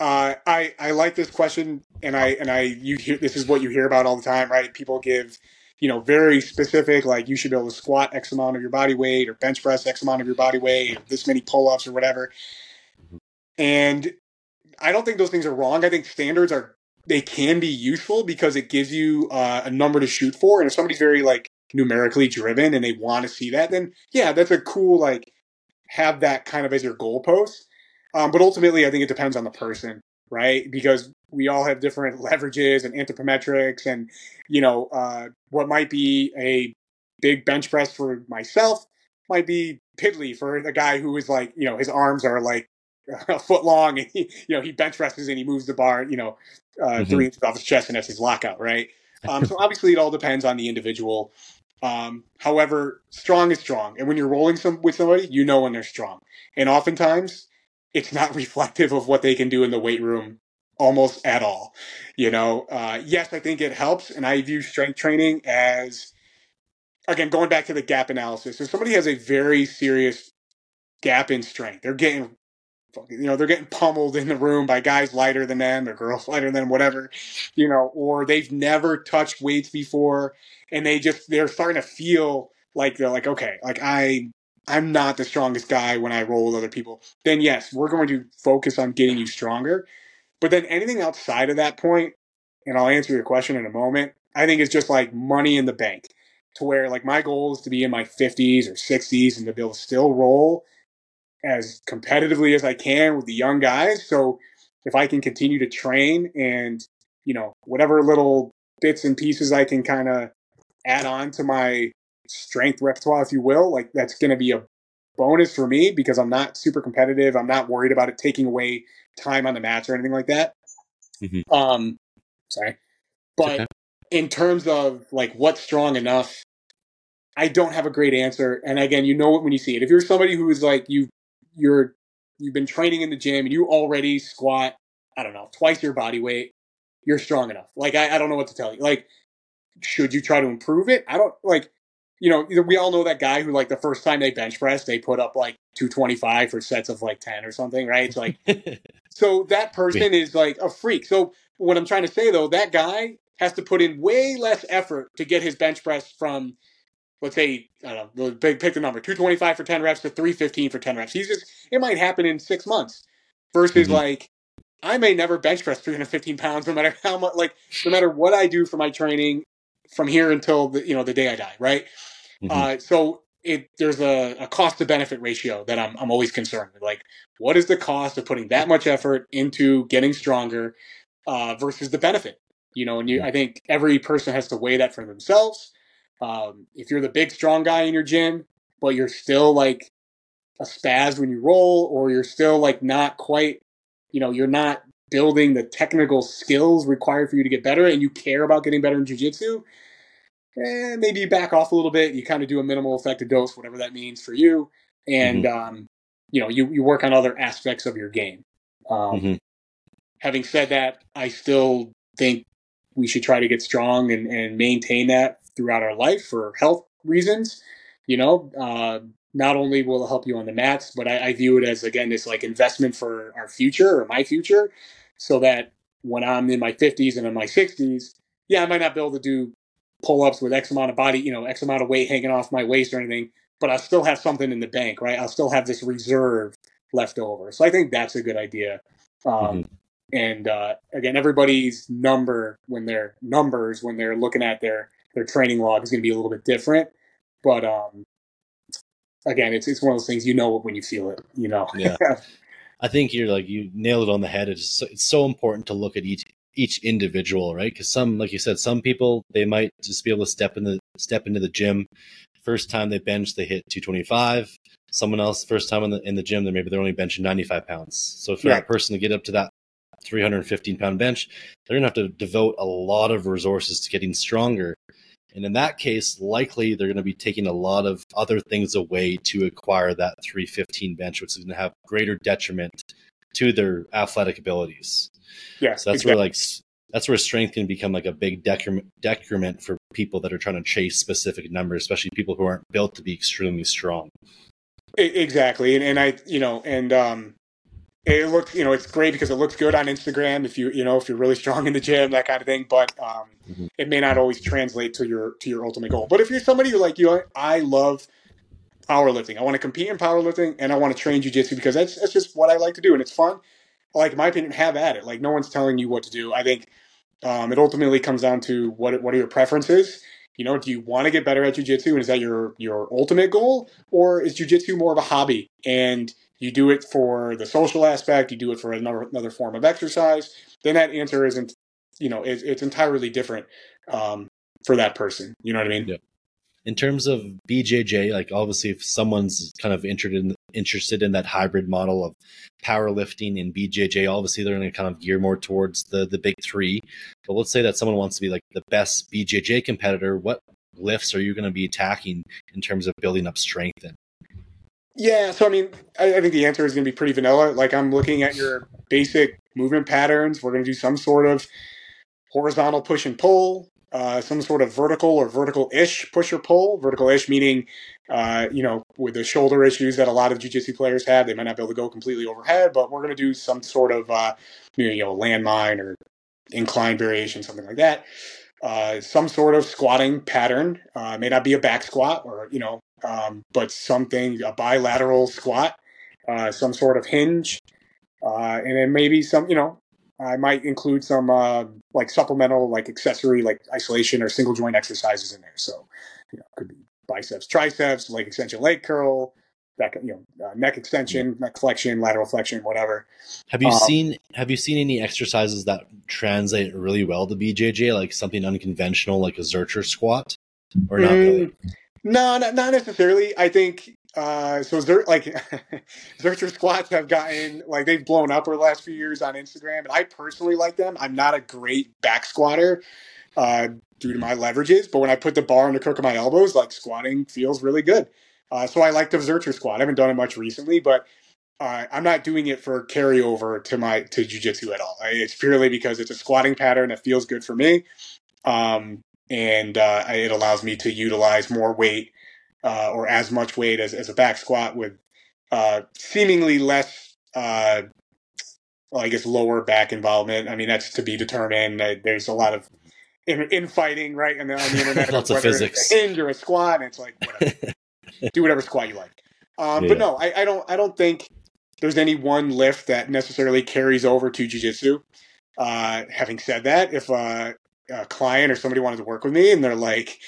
Uh, I I like this question, and I and I you hear this is what you hear about all the time, right? People give you know very specific, like you should be able to squat X amount of your body weight, or bench press X amount of your body weight, or this many pull ups, or whatever. And I don't think those things are wrong. I think standards are they can be useful because it gives you uh, a number to shoot for. And if somebody's very like numerically driven and they want to see that, then yeah, that's a cool like have that kind of as your goalpost. Um, but ultimately, I think it depends on the person, right? Because we all have different leverages and anthropometrics, and you know uh, what might be a big bench press for myself might be piddly for a guy who is like you know his arms are like a foot long, and he, you know he bench presses and he moves the bar, you know, uh, mm-hmm. three inches off his chest, and that's his lockout, right? Um, so obviously, it all depends on the individual. Um, however, strong is strong, and when you're rolling some with somebody, you know when they're strong, and oftentimes it's not reflective of what they can do in the weight room almost at all. You know, uh, yes, I think it helps, and I view strength training as again going back to the gap analysis. If somebody has a very serious gap in strength, they're getting you know, they're getting pummeled in the room by guys lighter than them or girls lighter than them, whatever, you know, or they've never touched weights before and they just, they're starting to feel like they're like, okay, like I, I'm not the strongest guy when I roll with other people. Then yes, we're going to focus on getting you stronger. But then anything outside of that point, and I'll answer your question in a moment, I think it's just like money in the bank to where like my goal is to be in my 50s or 60s and to be able to still roll as competitively as I can with the young guys. So if I can continue to train and, you know, whatever little bits and pieces I can kind of add on to my strength repertoire, if you will, like that's going to be a bonus for me because I'm not super competitive. I'm not worried about it taking away time on the match or anything like that. Mm-hmm. Um, sorry, but okay. in terms of like what's strong enough, I don't have a great answer. And again, you know it when you see it. If you're somebody who is like you you're you've been training in the gym and you already squat, I don't know, twice your body weight, you're strong enough. Like I, I don't know what to tell you. Like, should you try to improve it? I don't like you know, we all know that guy who like the first time they bench press, they put up like 225 for sets of like 10 or something, right? It's like so that person is like a freak. So what I'm trying to say though, that guy has to put in way less effort to get his bench press from let's say I don't know, pick, pick the number, 225 for 10 reps to 315 for 10 reps. He's just it might happen in six months. Versus mm-hmm. like I may never bench press 315 pounds no matter how much like no matter what I do for my training from here until the you know the day I die, right? Mm-hmm. Uh, so it there's a, a cost to benefit ratio that I'm I'm always concerned with. Like, what is the cost of putting that much effort into getting stronger uh, versus the benefit? You know, and you, I think every person has to weigh that for themselves. Um, if you're the big strong guy in your gym, but you're still like a spaz when you roll, or you're still like not quite, you know, you're not building the technical skills required for you to get better, and you care about getting better in jujitsu, eh, maybe you back off a little bit. You kind of do a minimal effective dose, whatever that means for you, and mm-hmm. um, you know, you you work on other aspects of your game. Um, mm-hmm. Having said that, I still think we should try to get strong and, and maintain that throughout our life for health reasons. You know, uh, not only will it help you on the mats, but I, I view it as again this like investment for our future or my future, so that when I'm in my 50s and in my 60s, yeah, I might not be able to do pull ups with X amount of body, you know, X amount of weight hanging off my waist or anything, but I'll still have something in the bank, right? I'll still have this reserve left over. So I think that's a good idea. Um, mm-hmm. And uh, again, everybody's number when they're numbers when they're looking at their their training log is going to be a little bit different. But um, again, it's it's one of those things you know when you feel it. You know. Yeah. I think you're like you nailed it on the head. It's so, it's so important to look at each each individual, right? Because some, like you said, some people they might just be able to step in the step into the gym. First time they bench, they hit 225. Someone else, first time in the in the gym, they maybe they're only benching 95 pounds. So for yeah. that person to get up to that 315 pound bench, they're gonna have to devote a lot of resources to getting stronger. And in that case, likely they're going to be taking a lot of other things away to acquire that 315 bench, which is going to have greater detriment to their athletic abilities. Yeah. So that's exactly. where like that's where strength can become like a big decrement, decrement for people that are trying to chase specific numbers, especially people who aren't built to be extremely strong. Exactly, and, and I, you know, and um, it looks, you know, it's great because it looks good on Instagram if you, you know, if you're really strong in the gym, that kind of thing. But um, mm-hmm. it may not always translate to your to your ultimate goal. But if you're somebody who like you, know, I love powerlifting. I want to compete in powerlifting, and I want to train jujitsu because that's that's just what I like to do, and it's fun like in my opinion, have at it. Like no one's telling you what to do. I think um, it ultimately comes down to what what are your preferences. You know, do you want to get better at jujitsu, and is that your your ultimate goal, or is jujitsu more of a hobby and you do it for the social aspect, you do it for another another form of exercise? Then that answer isn't, you know, it's, it's entirely different um, for that person. You know what I mean? Yeah in terms of BJJ, like obviously if someone's kind of interested in interested in that hybrid model of powerlifting and BJJ, obviously they're going to kind of gear more towards the the big three. But let's say that someone wants to be like the best BJJ competitor. What lifts are you going to be attacking in terms of building up strength in? Yeah, so I mean, I, I think the answer is going to be pretty vanilla. Like I'm looking at your basic movement patterns. We're going to do some sort of horizontal push and pull, uh, some sort of vertical or vertical-ish push or pull. Vertical-ish meaning, uh, you know, with the shoulder issues that a lot of jiu-jitsu players have, they might not be able to go completely overhead, but we're going to do some sort of, uh, you know, landmine or incline variation, something like that. Uh, some sort of squatting pattern. Uh, may not be a back squat or, you know, um, but something, a bilateral squat, uh, some sort of hinge. and then maybe some, you know, I might include some uh, like supplemental, like accessory, like isolation or single joint exercises in there. So, you know, could be biceps, triceps, leg extension, leg curl, that you know, uh, neck extension, neck flexion, lateral flexion, whatever. Have you um, seen Have you seen any exercises that translate really well to BJJ, like something unconventional, like a Zercher squat, or not mm, really? No, not, not necessarily. I think uh, so Zer- like Zercher squats have gotten like they've blown up over the last few years on Instagram, and I personally like them. I'm not a great back squatter uh, due to my leverages, but when I put the bar on the crook of my elbows, like squatting feels really good. Uh, so I like the Zercher squat. I haven't done it much recently, but uh, I'm not doing it for carryover to my to jujitsu at all. It's purely because it's a squatting pattern that feels good for me, um, and uh, it allows me to utilize more weight uh, or as much weight as, as a back squat with uh, seemingly less, uh, well, I guess, lower back involvement. I mean, that's to be determined. there's a lot of in, infighting, right? And on the internet, lots of physics, a hinge or a squat, and it's like whatever. do whatever squat you like. Um, yeah. But no, I, I, don't. I don't think there's any one lift that necessarily carries over to jujitsu. Uh, having said that, if a client or somebody wanted to work with me and they're like,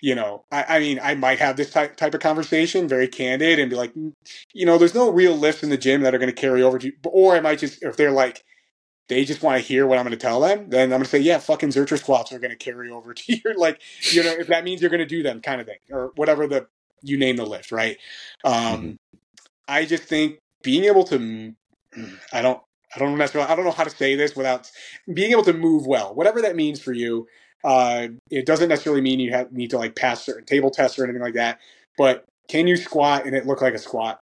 you know, I, I, mean, I might have this type, type of conversation, very candid, and be like, mm, you know, there's no real lifts in the gym that are going to carry over to you. Or I might just, if they're like, they just want to hear what I'm going to tell them, then I'm going to say, yeah, fucking Zercher squats are going to carry over to your, like, you know, if that means you're going to do them kind of thing, or whatever the, you name the lift, right? Um, mm-hmm. I just think being able to, I don't, I don't necessarily, I don't know how to say this without being able to move well, whatever that means for you uh, it doesn't necessarily mean you have need to like pass certain table tests or anything like that. But can you squat and it look like a squat?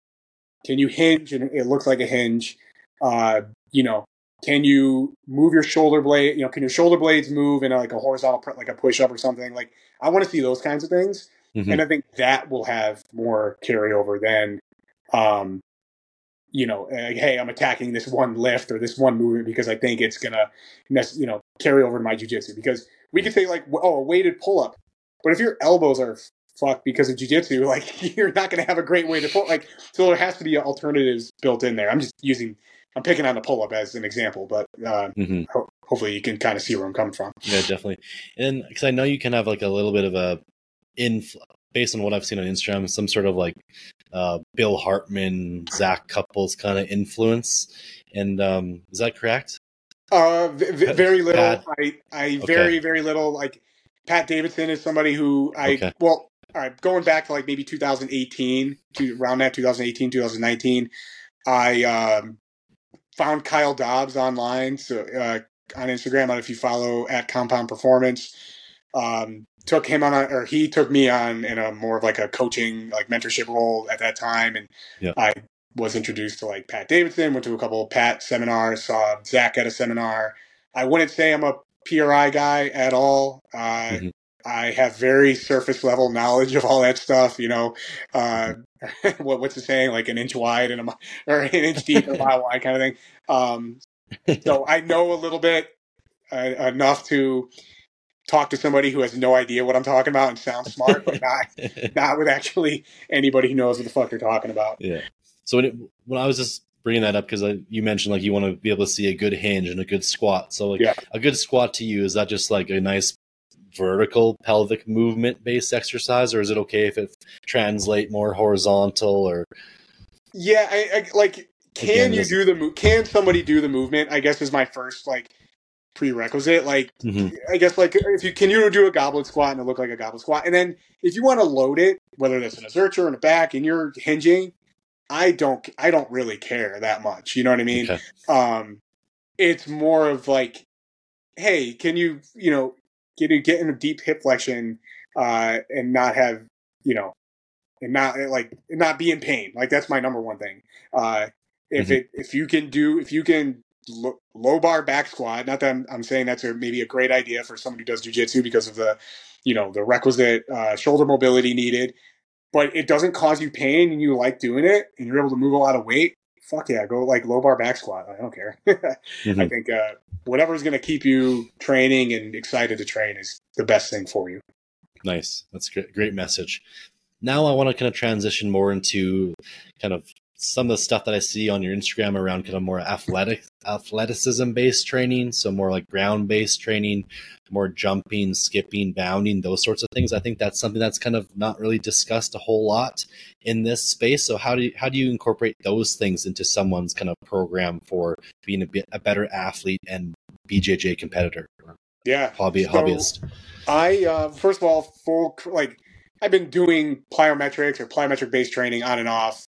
Can you hinge and it looks like a hinge? Uh, you know, can you move your shoulder blade? You know, can your shoulder blades move in a, like a horizontal, like a push up or something? Like I want to see those kinds of things, mm-hmm. and I think that will have more carryover than, um, you know, like, hey, I'm attacking this one lift or this one movement because I think it's gonna, mess, you know, carry over to my jujitsu because we could say like, oh, a weighted pull up, but if your elbows are fucked because of jujitsu, like you're not going to have a great way to pull. Like, so there has to be alternatives built in there. I'm just using, I'm picking on the pull up as an example, but uh, hmm ho- hopefully you can kind of see where I'm coming from. Yeah, definitely. And because I know you can have like a little bit of a infl based on what I've seen on Instagram, some sort of like uh, Bill Hartman, Zac Cupples kind of influence. And um, is that correct? Uh, v- very little. Pat. I, I very, very little. Like Pat Davidson is somebody who I Okay. well, all right, going back to like maybe 2018 to around that 2018, 2019, I um, found Kyle Dobbs online, so uh, on Instagram. I don't know if you follow at Compound Performance. Um, took him on, a, or he took me on in a more of like a coaching, like mentorship role at that time, and Yeah. I was introduced to like Pat Davidson. Went to a couple of Pat seminars. Saw Zach at a seminar. I wouldn't say I'm a PRI guy at all. Uh, Mhm. I have very surface level knowledge of all that stuff. You know, uh, what, what's the saying? Like an inch wide and a or an inch deep and a mile wide kind of thing. Um, so I know a little bit uh, enough to talk to somebody who has no idea what I'm talking about and sounds smart, but not not with actually anybody who knows what the fuck they're talking about. yeah. So when, it, when I was just bringing that up because you mentioned like you want to be able to see a good hinge and a good squat. So like Yeah. a good squat to you is that just like a nice vertical pelvic movement based exercise, or is it okay if it translate more horizontal or Yeah, I, I like. Can Again, you do the move? Can somebody do the movement? I guess is my first like prerequisite. Like, Mhm. I guess like if you can you do a goblet squat and it look like a goblet squat, and then if you want to load it, whether that's in a zercher or in a back, and you're hinging, I don't I don't really care that much. You know what I mean? Okay. Um, it's more of like, hey, can you you know get get in a deep hip flexion uh, and not have you know and not like and not be in pain. Like that's my number one thing. Uh, if Mhm. it if you can do if you can lo- low bar back squat, not that I'm, I'm saying that's a, maybe a great idea for someone who does jujitsu because of the you know the requisite uh, shoulder mobility needed, but it doesn't cause you pain and you like doing it and you're able to move a lot of weight. Fuck yeah, go like low bar back squat. I don't care. I Mhm. think uh, whatever's going to keep you training and excited to train is the best thing for you. Nice. That's great. Great message. Now I want to kind of transition more into kind of some of the stuff that I see on your Instagram around kind of more athletic athleticism based training. So more like ground based training, more jumping, skipping, bounding, those sorts of things. I think that's something that's kind of not really discussed a whole lot in this space. So how do you, how do you incorporate those things into someone's kind of program for being a bit a better athlete and BJJ competitor Yeah, hobby So- hobbyist? I uh, first of all, full like I've been doing plyometrics or plyometric based training on and off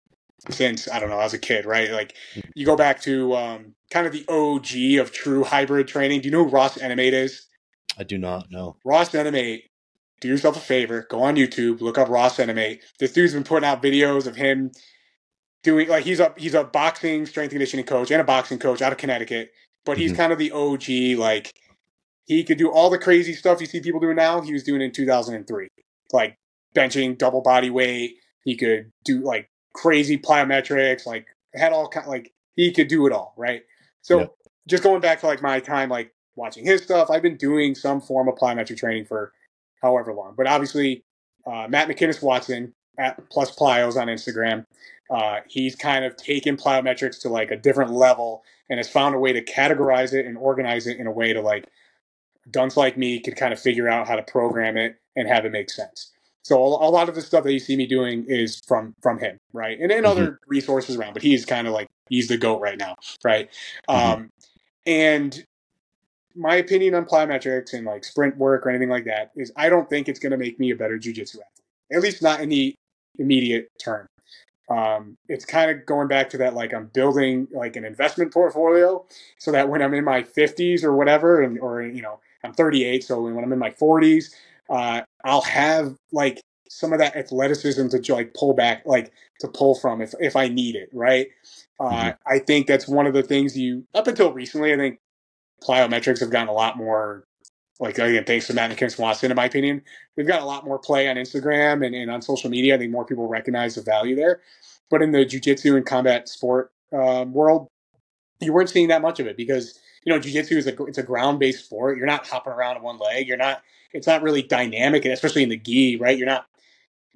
since I don't know I was a kid, right? Like you go back to um, kind of the OG of true hybrid training. Do you know who Ross Enamait is? I do not know. Ross Enamait. Do yourself a favor, go on YouTube, look up Ross Enamait. This dude's been putting out videos of him doing like he's a he's a boxing strength conditioning coach and a boxing coach out of Connecticut, but he's Mhm. kind of the OG like he could do all the crazy stuff you see people doing now. He was doing in 2003, like benching double body weight. He could do like crazy plyometrics, like had all kind like he could do it all, right? So Yeah. just going back to like my time, like watching his stuff, I've been doing some form of plyometric training for however long. But obviously, uh, Matt McKinnis Watson at Plus Plyos on Instagram, uh, he's kind of taken plyometrics to like a different level and has found a way to categorize it and organize it in a way to like dunce like me could kind of figure out how to program it and have it make sense. So a a lot of the stuff that you see me doing is from from him, right? And then other resources around, but he's kind of like he's the goat right now, right? Mhm. Um, and my opinion on plyometrics and like sprint work or anything like that is I don't think it's going to make me a better jujitsu athlete, at least not in the immediate term. Um, it's kind of going back to that like I'm building like an investment portfolio so that when I'm in my 50s or whatever, and or you know I'm 38, so when I'm in my 40s, uh, I'll have like some of that athleticism to like pull back, like to pull from if if I need it, right? Uh, Mhm. I think that's one of the things you up until recently. I think plyometrics have gotten a lot more like again, thanks to Matt McKinnis Watson, in my opinion, we've got a lot more play on Instagram and, and on social media. I think more people recognize the value there. But in the jujitsu and combat sport um, world, you weren't seeing that much of it because you know, jujitsu is a it's a ground based sport. You're not hopping around on one leg. You're not. It's not really dynamic, especially in the gi, right? You're not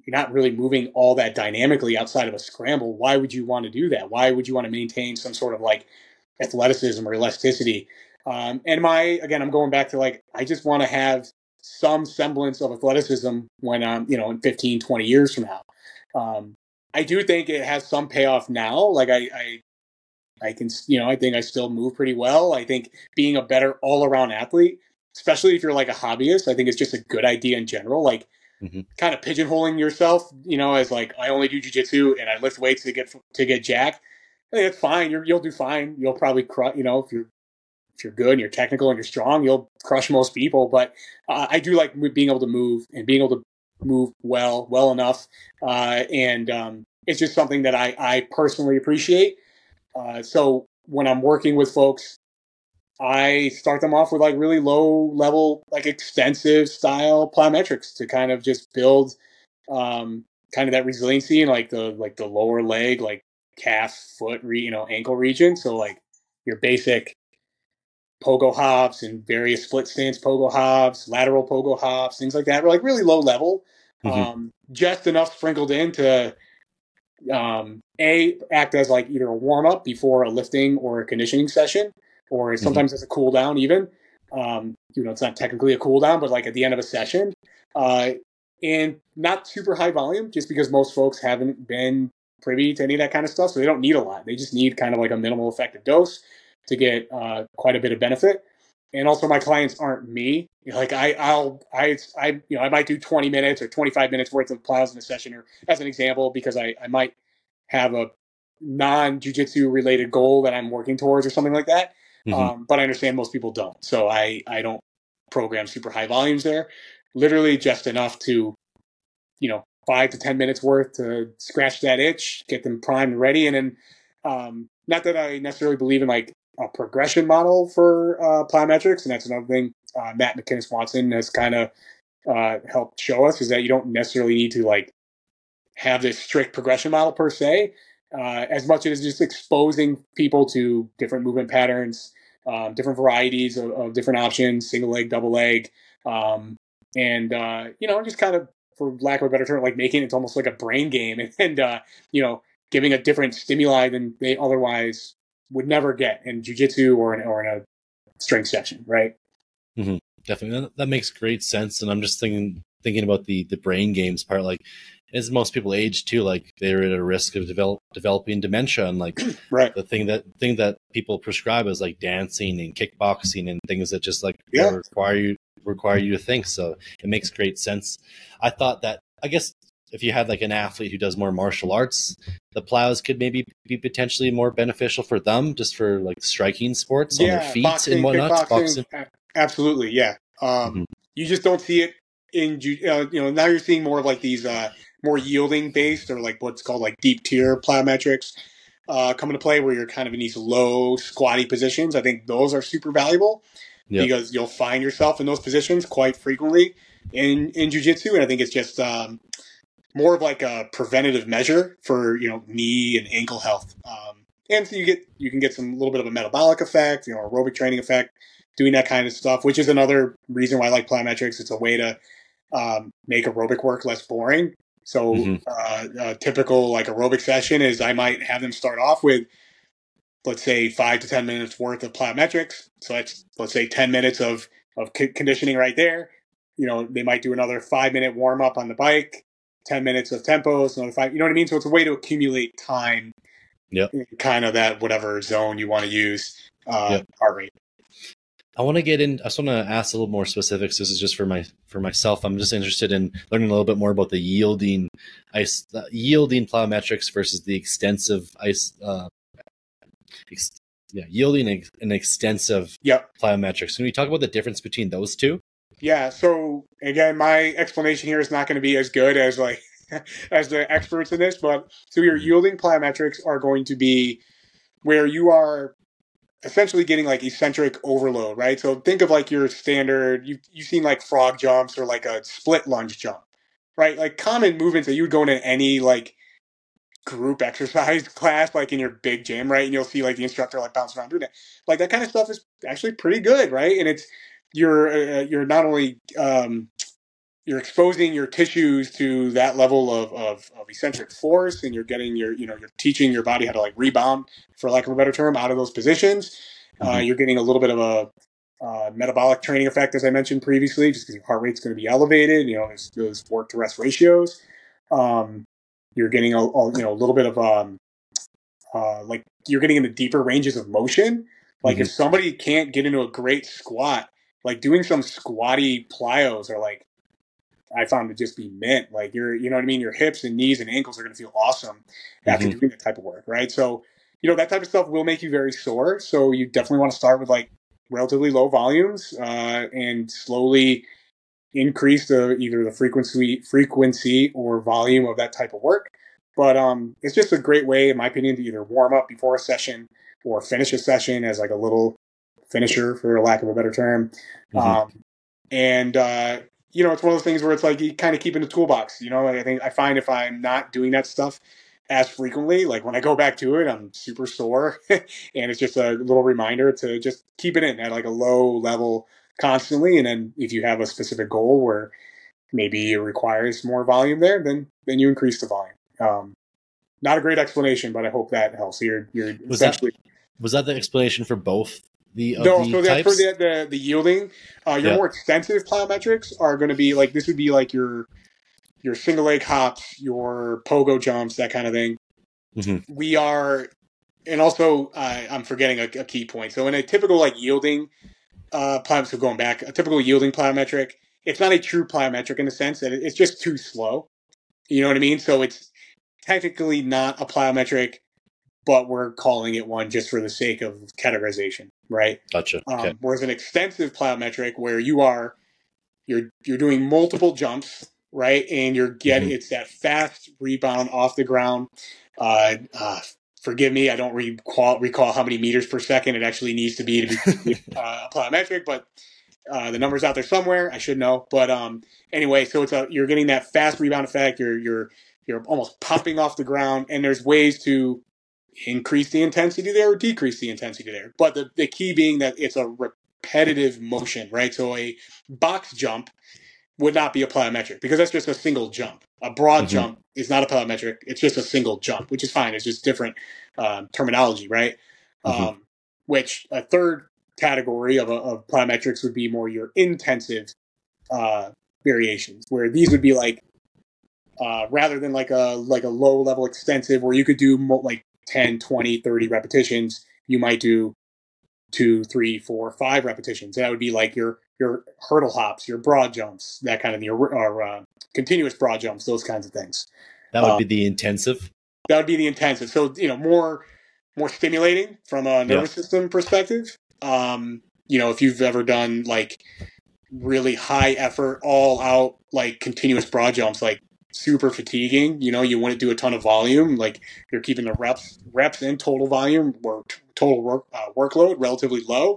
you're not really moving all that dynamically outside of a scramble. Why would you want to do that? Why would you want to maintain some sort of like athleticism or elasticity? Um, and my again, I'm going back to like I just want to have some semblance of athleticism when I'm you know in 15, 20 years from now. Um, I do think it has some payoff now. Like I, I I can, you know, I think I still move pretty well. I think being a better all around athlete, especially if you're like a hobbyist, I think it's just a good idea in general. Like mm-hmm. kind of pigeonholing yourself, you know, as like I only do jujitsu and I lift weights to get to get jacked. I think it's fine. you will do fine. You'll probably crush, you know, if you're if you're good and you're technical and you're strong, you'll crush most people. But uh, I do like being able to move and being able to move well, well enough. Uh, and um, it's just something that I, I personally appreciate. Uh, so when I'm working with folks, I start them off with like really low level, like extensive style plyometrics to kind of just build um, kind of that resiliency in like the like the lower leg, like calf, foot, re, you know, ankle region. So like your basic pogo hops and various split stance pogo hops, lateral pogo hops, things like that. We're like really low level, mm-hmm. um, just enough sprinkled in to um, a act as like either a warm up before a lifting or a conditioning session, or mm-hmm. sometimes mm-hmm. as a cool down even. Um, you know, it's not technically a cool down, but like at the end of a session, uh, and not super high volume, just because most folks haven't been privy to any of that kind of stuff, so they don't need a lot. They just need kind of like a minimal effective dose to get uh, quite a bit of benefit. And also, my clients aren't me. like I, I'll, I, I, you know, I might do 20 minutes or 25 minutes worth of plyos in a session, or as an example, because I, I might have a non jujitsu related goal that I'm working towards or something like that. Mm-hmm. Um, but I understand most people don't, so I, I don't program super high volumes there. Literally just enough to, you know, five to 10 minutes worth to scratch that itch, get them primed and ready, and then um, not that I necessarily believe in like a progression model for uh, plyometrics, and that's another thing uh, Matt McKinnis Watson has kind of uh, helped show us is that you don't necessarily need to like have this strict progression model per se, uh, as much as just exposing people to different movement patterns, um, different varieties of, of, different options, single leg, double leg, um, and uh, you know, just kind of, for lack of a better term, like making it almost like a brain game, and, and uh, you know, giving a different stimuli than they otherwise would never get in jujitsu or in, or in a strength session, right? Mm-hmm. Definitely, that, that, makes great sense. And I'm just thinking thinking about the the brain games part. Like, as most people age too, like they're at a risk of develop developing dementia, and like right. the thing that thing that people prescribe is like dancing and kickboxing and things that just like yeah. require you require you to think. So it makes great sense. I thought that I guess if you had like an athlete who does more martial arts, the plyos could maybe be potentially more beneficial for them, just for like striking sports yeah, on their feet boxing, and whatnot. Boxing. Absolutely, yeah. Um, mm-hmm. You just don't see it in uh, you know now you're seeing more of like these uh, more yielding based or like what's called like deep tier plyometrics uh, come into play where you're kind of in these low squatty positions. I think those are super valuable yep. because you'll find yourself in those positions quite frequently in in jujitsu, and I think it's just um, more of like a preventative measure for you know knee and ankle health. Um, and so you get you can get some little bit of a metabolic effect, you know, aerobic training effect, doing that kind of stuff, which is another reason why I like plyometrics. It's a way to um, make aerobic work less boring. So mm-hmm. uh, a typical like aerobic session is I might have them start off with let's say five to ten minutes worth of plyometrics. So that's let's say ten minutes of of conditioning right there. You know, they might do another five minute warm up on the bike, 10 minutes of tempos, another five. You know what I mean? So it's a way to accumulate time. Yep. kind of that whatever zone you want to use uh, yep. heart rate. I want to get in. I just want to ask a little more specifics. This is just for my for myself. I'm just interested in learning a little bit more about the yielding ice, uh, yielding plyometrics versus the extensive ice. Uh, ex, yeah, yielding an extensive yep. plyometrics. Can we talk about the difference between those two? Yeah. So again, my explanation here is not going to be as good as like as the experts in this, but so your yielding plyometrics are going to be where you are essentially getting like eccentric overload, right? So think of like your standard you you've seen like frog jumps or like a split lunge jump, right? Like common movements that you would go into any like group exercise class, like in your big gym, right? And you'll see like the instructor like bouncing around doing that. Like that kind of stuff is actually pretty good, right? And it's you're uh, you're not only um, you're exposing your tissues to that level of, of, of, eccentric force and you're getting your you know you're teaching your body how to like rebound for lack of a better term out of those positions uh, mm-hmm. you're getting a little bit of a uh, metabolic training effect as i mentioned previously just because your heart rate's going to be elevated you know there's those work to rest ratios um, you're getting a, a, you know a little bit of um, uh, like you're getting into deeper ranges of motion like mm-hmm. if somebody can't get into a great squat like doing some squatty plyos or like I found to just be mint. Like you're, you know what I mean? Your hips and knees and ankles are going to feel awesome after mm-hmm. doing that type of work, right? So, you know, that type of stuff will make you very sore. So you definitely want to start with like relatively low volumes uh, and slowly increase the either the frequency, frequency or volume of that type of work. But um, it's just a great way, in my opinion, to either warm up before a session or finish a session as like a little finisher, for lack of a better term. Mm-hmm. Um, and uh, you know, it's one of those things where it's like you kind of keep in the toolbox. You know, I think I find if I'm not doing that stuff as frequently, like when I go back to it, I'm super sore, and it's just a little reminder to just keep it in at like a low level constantly. And then if you have a specific goal where maybe it requires more volume there, then then you increase the volume. Um, not a great explanation, but I hope that helps. You're you're was essentially that, was that the explanation for both the no, the so that's for the, the, the yielding. Uh, your yeah. more extensive plyometrics are going to be like this would be like your your single leg hops, your pogo jumps, that kind of thing. Mm-hmm. We are, and also uh, I'm forgetting a, a, key point. So in a typical like yielding uh, plyometric, so going back, a typical yielding plyometric, it's not a true plyometric in the sense that it's just too slow. You know what I mean? So it's technically not a plyometric but we're calling it one just for the sake of categorization, right? Gotcha. Um, okay. Whereas an extensive plyometric, where you are you're you're doing multiple jumps, right, and you're getting mm-hmm. it's that fast rebound off the ground. Uh, uh, forgive me, I don't recall recall how many meters per second it actually needs to be to be uh, plyometric, but uh, the numbers out there somewhere. I should know, but um, anyway, so it's a you're getting that fast rebound effect. You're you're you're almost popping off the ground, and there's ways to increase the intensity there or decrease the intensity there. But the, the key being that it's a repetitive motion, right? So a box jump would not be a plyometric because that's just a single jump. A broad mm-hmm. jump is not a plyometric. It's just a single jump, which is fine. It's just different um, terminology, right? Mm-hmm. Um, which a third category of, of plyometrics would be more your intensive uh, variations, where these would be like uh, rather than like a like a low level extensive where you could do mo- like 10, 20, 30 repetitions, you might do two, three, four, five repetitions. And that would be like your your hurdle hops, your broad jumps, that kind of your or, uh, continuous broad jumps, those kinds of things. That would um, be the intensive. That would be the intensive. So you know more more stimulating from a nervous yeah. system perspective. Um, you know, if you've ever done like really high effort, all out like continuous broad jumps, like super fatiguing. You know, you want to do a ton of volume, like you're keeping the reps reps in total volume or t- total work uh, workload relatively low,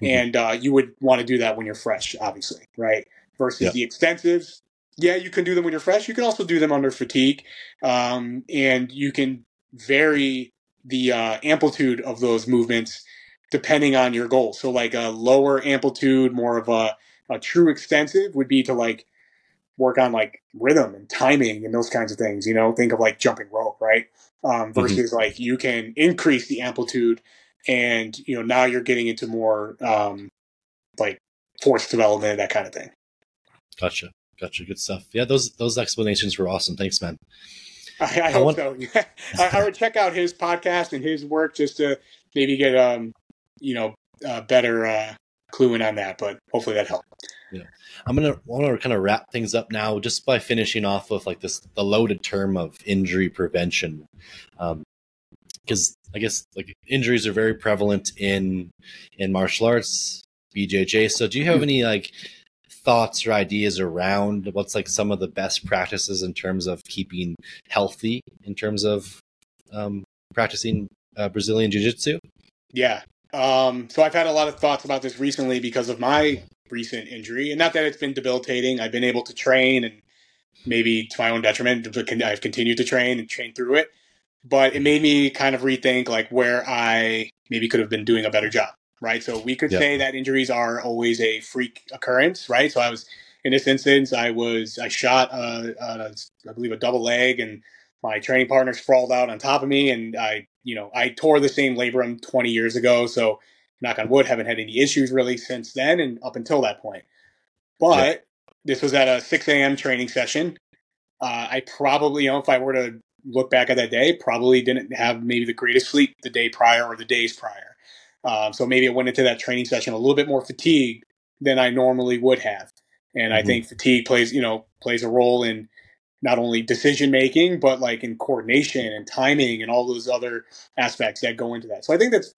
mm-hmm. and uh, you would want to do that when you're fresh, obviously, right? Versus yep. the extensives, yeah, you can do them when you're fresh. You can also do them under fatigue, um, and you can vary the uh, amplitude of those movements depending on your goal. So, like a lower amplitude, more of a, a true extensive would be to like work on like rhythm and timing and those kinds of things. You know, think of like jumping rope, right? Um, mm-hmm. versus mm-hmm. like you can increase the amplitude, and you know now you're getting into more um, like force development that kind of thing. Gotcha, gotcha, good stuff. Yeah, those those explanations were awesome. Thanks, man. I, I, hope want... so. I, I, would check out his podcast and his work just to maybe get um you know a better uh, clue in on that. But hopefully that helped. Yeah. I'm gonna want to kind of wrap things up now, just by finishing off with like this the loaded term of injury prevention, because um, I guess like injuries are very prevalent in in martial arts, BJJ. So, do you have any like thoughts or ideas around what's like some of the best practices in terms of keeping healthy in terms of um, practicing uh, Brazilian Jiu Jitsu? Yeah. Um, so I've had a lot of thoughts about this recently because of my recent injury, and not that it's been debilitating. I've been able to train, and maybe to my own detriment, I've continued to train and train through it. but it made me kind of rethink like where I maybe could have been doing a better job. Right. So we could Yeah. say that injuries are always a freak occurrence. Right. So I was in this instance, I was I shot a, a I believe a double leg, and my training partner sprawled out on top of me, and I you know I tore the same labrum 20 years ago. So knock on wood, haven't had any issues really since then and up until that point. But this was at a 6 a.m. training session. Uh, I probably, you know, if I were to look back at that day, probably didn't have maybe the greatest sleep the day prior or the days prior. Um, so maybe I went into that training session a little bit more fatigued than I normally would have. And I Mhm. think fatigue plays, you know, plays a role in not only decision making, but like in coordination and timing and all those other aspects that go into that. So I think that's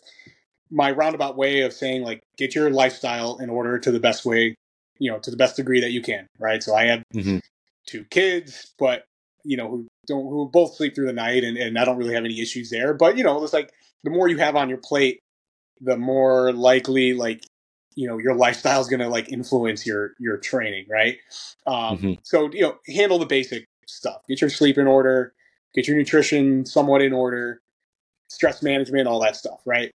my roundabout way of saying like get your lifestyle in order to the best way, you know, to the best degree that you can, right? So I have Mhm. two kids, but you know, who don't who both sleep through the night and, and I don't really have any issues there. But you know, it's like the more you have on your plate, the more likely like you know your lifestyle is going to like influence your your training right um Mhm. so you know handle the basic stuff get your sleep in order get your nutrition somewhat in order stress management all that stuff right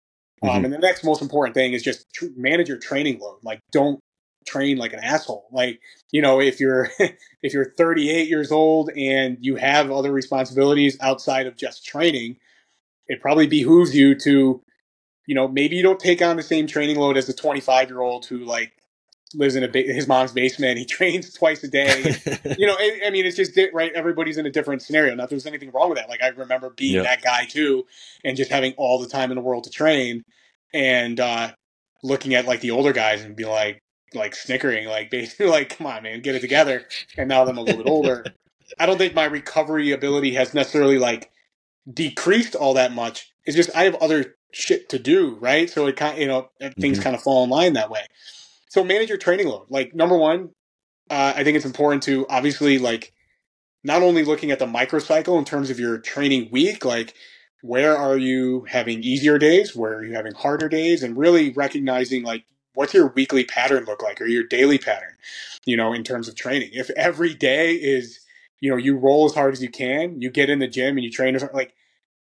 um Mhm. and the next most important thing is just tr- manage your training load like don't train like an asshole like you know if you're if you're 38 years old and you have other responsibilities outside of just training it probably behooves you to you know, maybe you don't take on the same training load as the 25 year old who like lives in a ba- his mom's basement. He trains twice a day. you know, I, I mean, it's just di- right. Everybody's in a different scenario. Not there's anything wrong with that. Like I remember being Yeah. that guy too, and just having all the time in the world to train, and uh, looking at like the older guys and be like, like snickering, like basically, like, come on, man, get it together. And now that I'm a little bit older, I don't think my recovery ability has necessarily like decreased all that much. It's just I have other shit to do, right? So it kind, of, you know, things Mhm. kind of fall in line that way. So manage your training load. Like number one, uh, I think it's important to obviously like not only looking at the microcycle in terms of your training week, like where are you having easier days, where are you having harder days, and really recognizing like what's your weekly pattern look like or your daily pattern, you know, in terms of training. If every day is, you know, you roll as hard as you can, you get in the gym and you train as like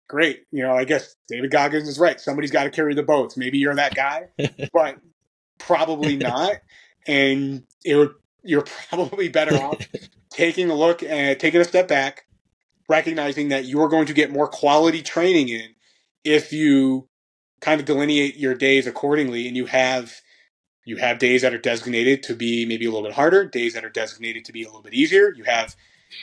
great. You know, I guess David Goggins is right. Somebody's got to carry the boats. Maybe you're that guy, but probably not. And it would, you're probably better off taking a look and taking a step back, recognizing that you're going to get more quality training in if you kind of delineate your days accordingly and you have you have days that are designated to be maybe a little bit harder, days that are designated to be a little bit easier. You have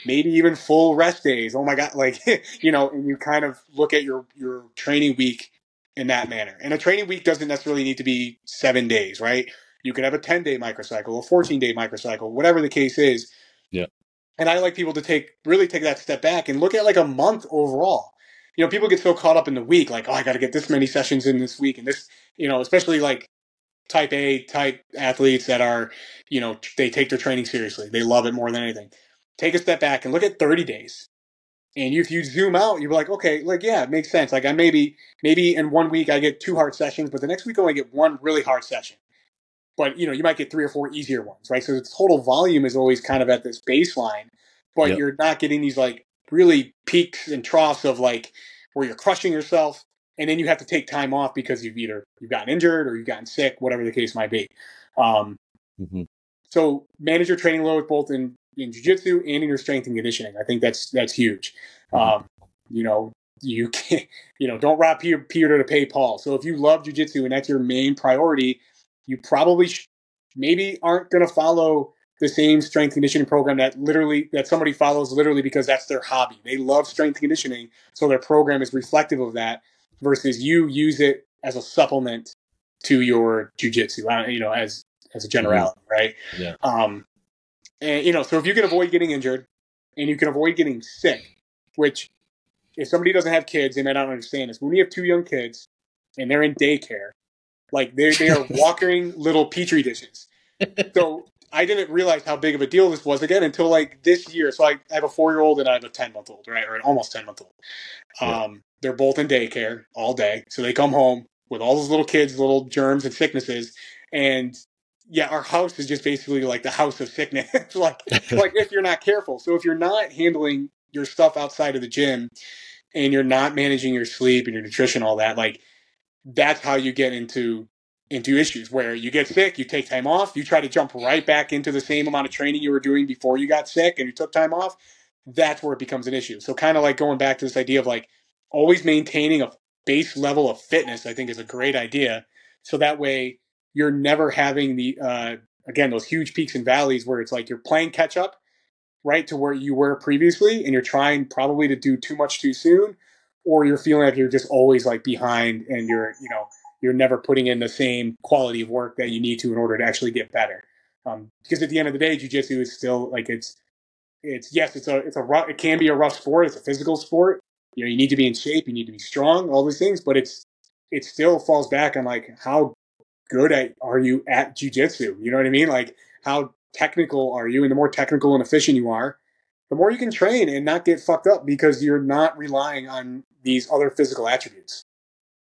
maybe even full rest days. Oh my god, like you know, and you kind of look at your your training week in that manner. And a training week doesn't necessarily need to be 7 days, right? You could have a 10-day microcycle, a 14-day microcycle, whatever the case is. Yeah. And I like people to take really take that step back and look at like a month overall. You know, people get so caught up in the week, like, oh, I got to get this many sessions in this week, and this, you know, especially like type A type athletes that are, you know, they take their training seriously. They love it more than anything. Take a step back and look at 30 days. And if you zoom out, you're like, okay, like yeah, it makes sense. Like I maybe maybe in one week I get two hard sessions, but the next week I only get one really hard session. But you know, you might get three or four easier ones, right? So the total volume is always kind of at this baseline, but Yep. you're not getting these like really peaks and troughs of like where you're crushing yourself and then you have to take time off because you've either you've gotten injured or you've gotten sick, whatever the case might be. Um, Mhm. so manage your training load both in in jiu-jitsu and in your strength and conditioning. I think that's that's huge. Um, you know, you can you know don't rob Peter, Peter to pay Paul. So if you love jiu-jitsu and that's your main priority, you probably sh- maybe aren't going to follow the same strength conditioning program that literally that somebody follows literally because that's their hobby. They love strength conditioning, so their program is reflective of that. Versus you use it as a supplement to your jujitsu, uh, you know, as as a generality, right? Yeah. Um, and you know, so if you can avoid getting injured and you can avoid getting sick, which if somebody doesn't have kids, they may not understand this. When you have two young kids and they're in daycare, like they they are walking little petri dishes. So I didn't realize how big of a deal this was again until like this year. So I, I have a four year old and I have a ten month old, right, or an almost ten month old. Yeah. Um, they're both in daycare all day, so they come home with all those little kids, little germs and sicknesses, and yeah, our house is just basically like the house of sickness. like like if you're not careful. So if you're not handling your stuff outside of the gym, and you're not managing your sleep and your nutrition, all that, like that's how you get into into issues where you get sick, you take time off, you try to jump right back into the same amount of training you were doing before you got sick and you took time off. That's where it becomes an issue. So kind of like going back to this idea of like always maintaining a base level of fitness, I think is a great idea. So that way you're never having the uh, again those huge peaks and valleys where it's like you're playing catch up right to where you were previously and you're trying probably to do too much too soon or you're feeling like you're just always like behind and you're you know you're never putting in the same quality of work that you need to in order to actually get better. Um, because at the end of the day jiu-jitsu is still like it's it's yes it's a it's a rough it can be a rough sport it's a physical sport you know you need to be in shape you need to be strong all these things but it's it still falls back on like how good at are you at jiu-jitsu you know what i mean like how technical are you and the more technical and efficient you are the more you can train and not get fucked up because you're not relying on these other physical attributes.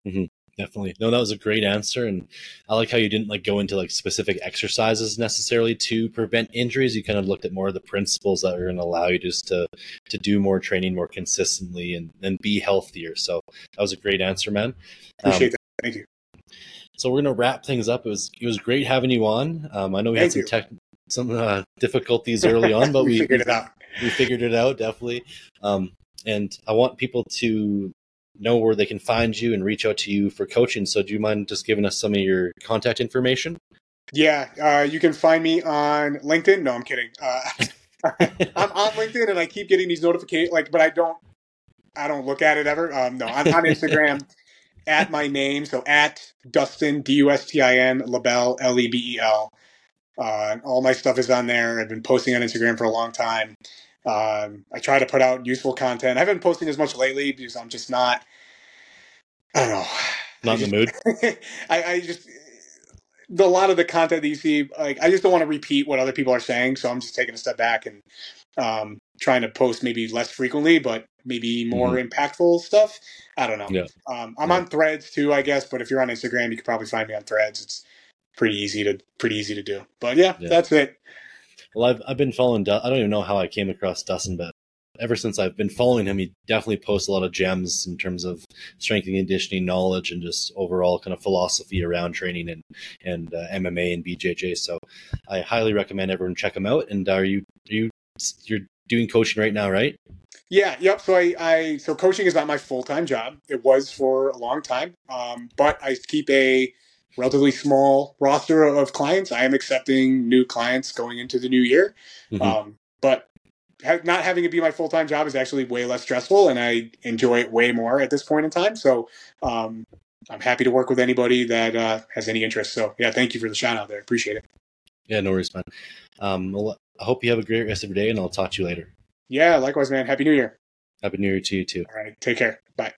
Mm-hmm. Definitely. No, that was a great answer. And I like how you didn't like go into like specific exercises necessarily to prevent injuries. You kind of looked at more of the principles that are going to allow you just to, to do more training more consistently and, and be healthier. So that was a great answer, man. Appreciate um, that. Thank you. So we're going to wrap things up. It was, it was great having you on. Um, I know we Thank had some tech, some uh, difficulties early on, but we, we figured it out. We figured it out definitely. Um, and I want people to know where they can find you and reach out to you for coaching. So, do you mind just giving us some of your contact information? Yeah, uh, you can find me on LinkedIn. No, I'm kidding. Uh, I'm on LinkedIn and I keep getting these notifications, like, but I don't, I don't look at it ever. Um, no, I'm on Instagram at my name, so at Dustin D U S T I N Lebel L E B E L. Uh, all my stuff is on there. I've been posting on Instagram for a long time. Um, I try to put out useful content. I haven't been posting as much lately because I'm just not. I don't know. Not in the mood. I, I just the, a lot of the content that you see, like I just don't want to repeat what other people are saying, so I'm just taking a step back and um, trying to post maybe less frequently, but maybe more mm-hmm. impactful stuff. I don't know. Yeah. Um, I'm yeah. on Threads too, I guess. But if you're on Instagram, you can probably find me on Threads. It's pretty easy to pretty easy to do. But yeah, yeah. that's it. Well, I've I've been following. I don't even know how I came across Dustin, but ever since I've been following him, he definitely posts a lot of gems in terms of strength and conditioning knowledge and just overall kind of philosophy around training and and uh, MMA and BJJ. So I highly recommend everyone check him out. And are you are you you're doing coaching right now, right? Yeah, yep. So I, I so coaching is not my full time job. It was for a long time, um, but I keep a relatively small roster of clients. I am accepting new clients going into the new year. Mm-hmm. Um, but ha- not having it be my full time job is actually way less stressful, and I enjoy it way more at this point in time. So um, I'm happy to work with anybody that uh, has any interest. So yeah, thank you for the shout out there. Appreciate it. Yeah, no worries, man. Um, I hope you have a great rest of your day, and I'll talk to you later. Yeah, likewise, man. Happy New Year. Happy New Year to you too. All right, take care. Bye.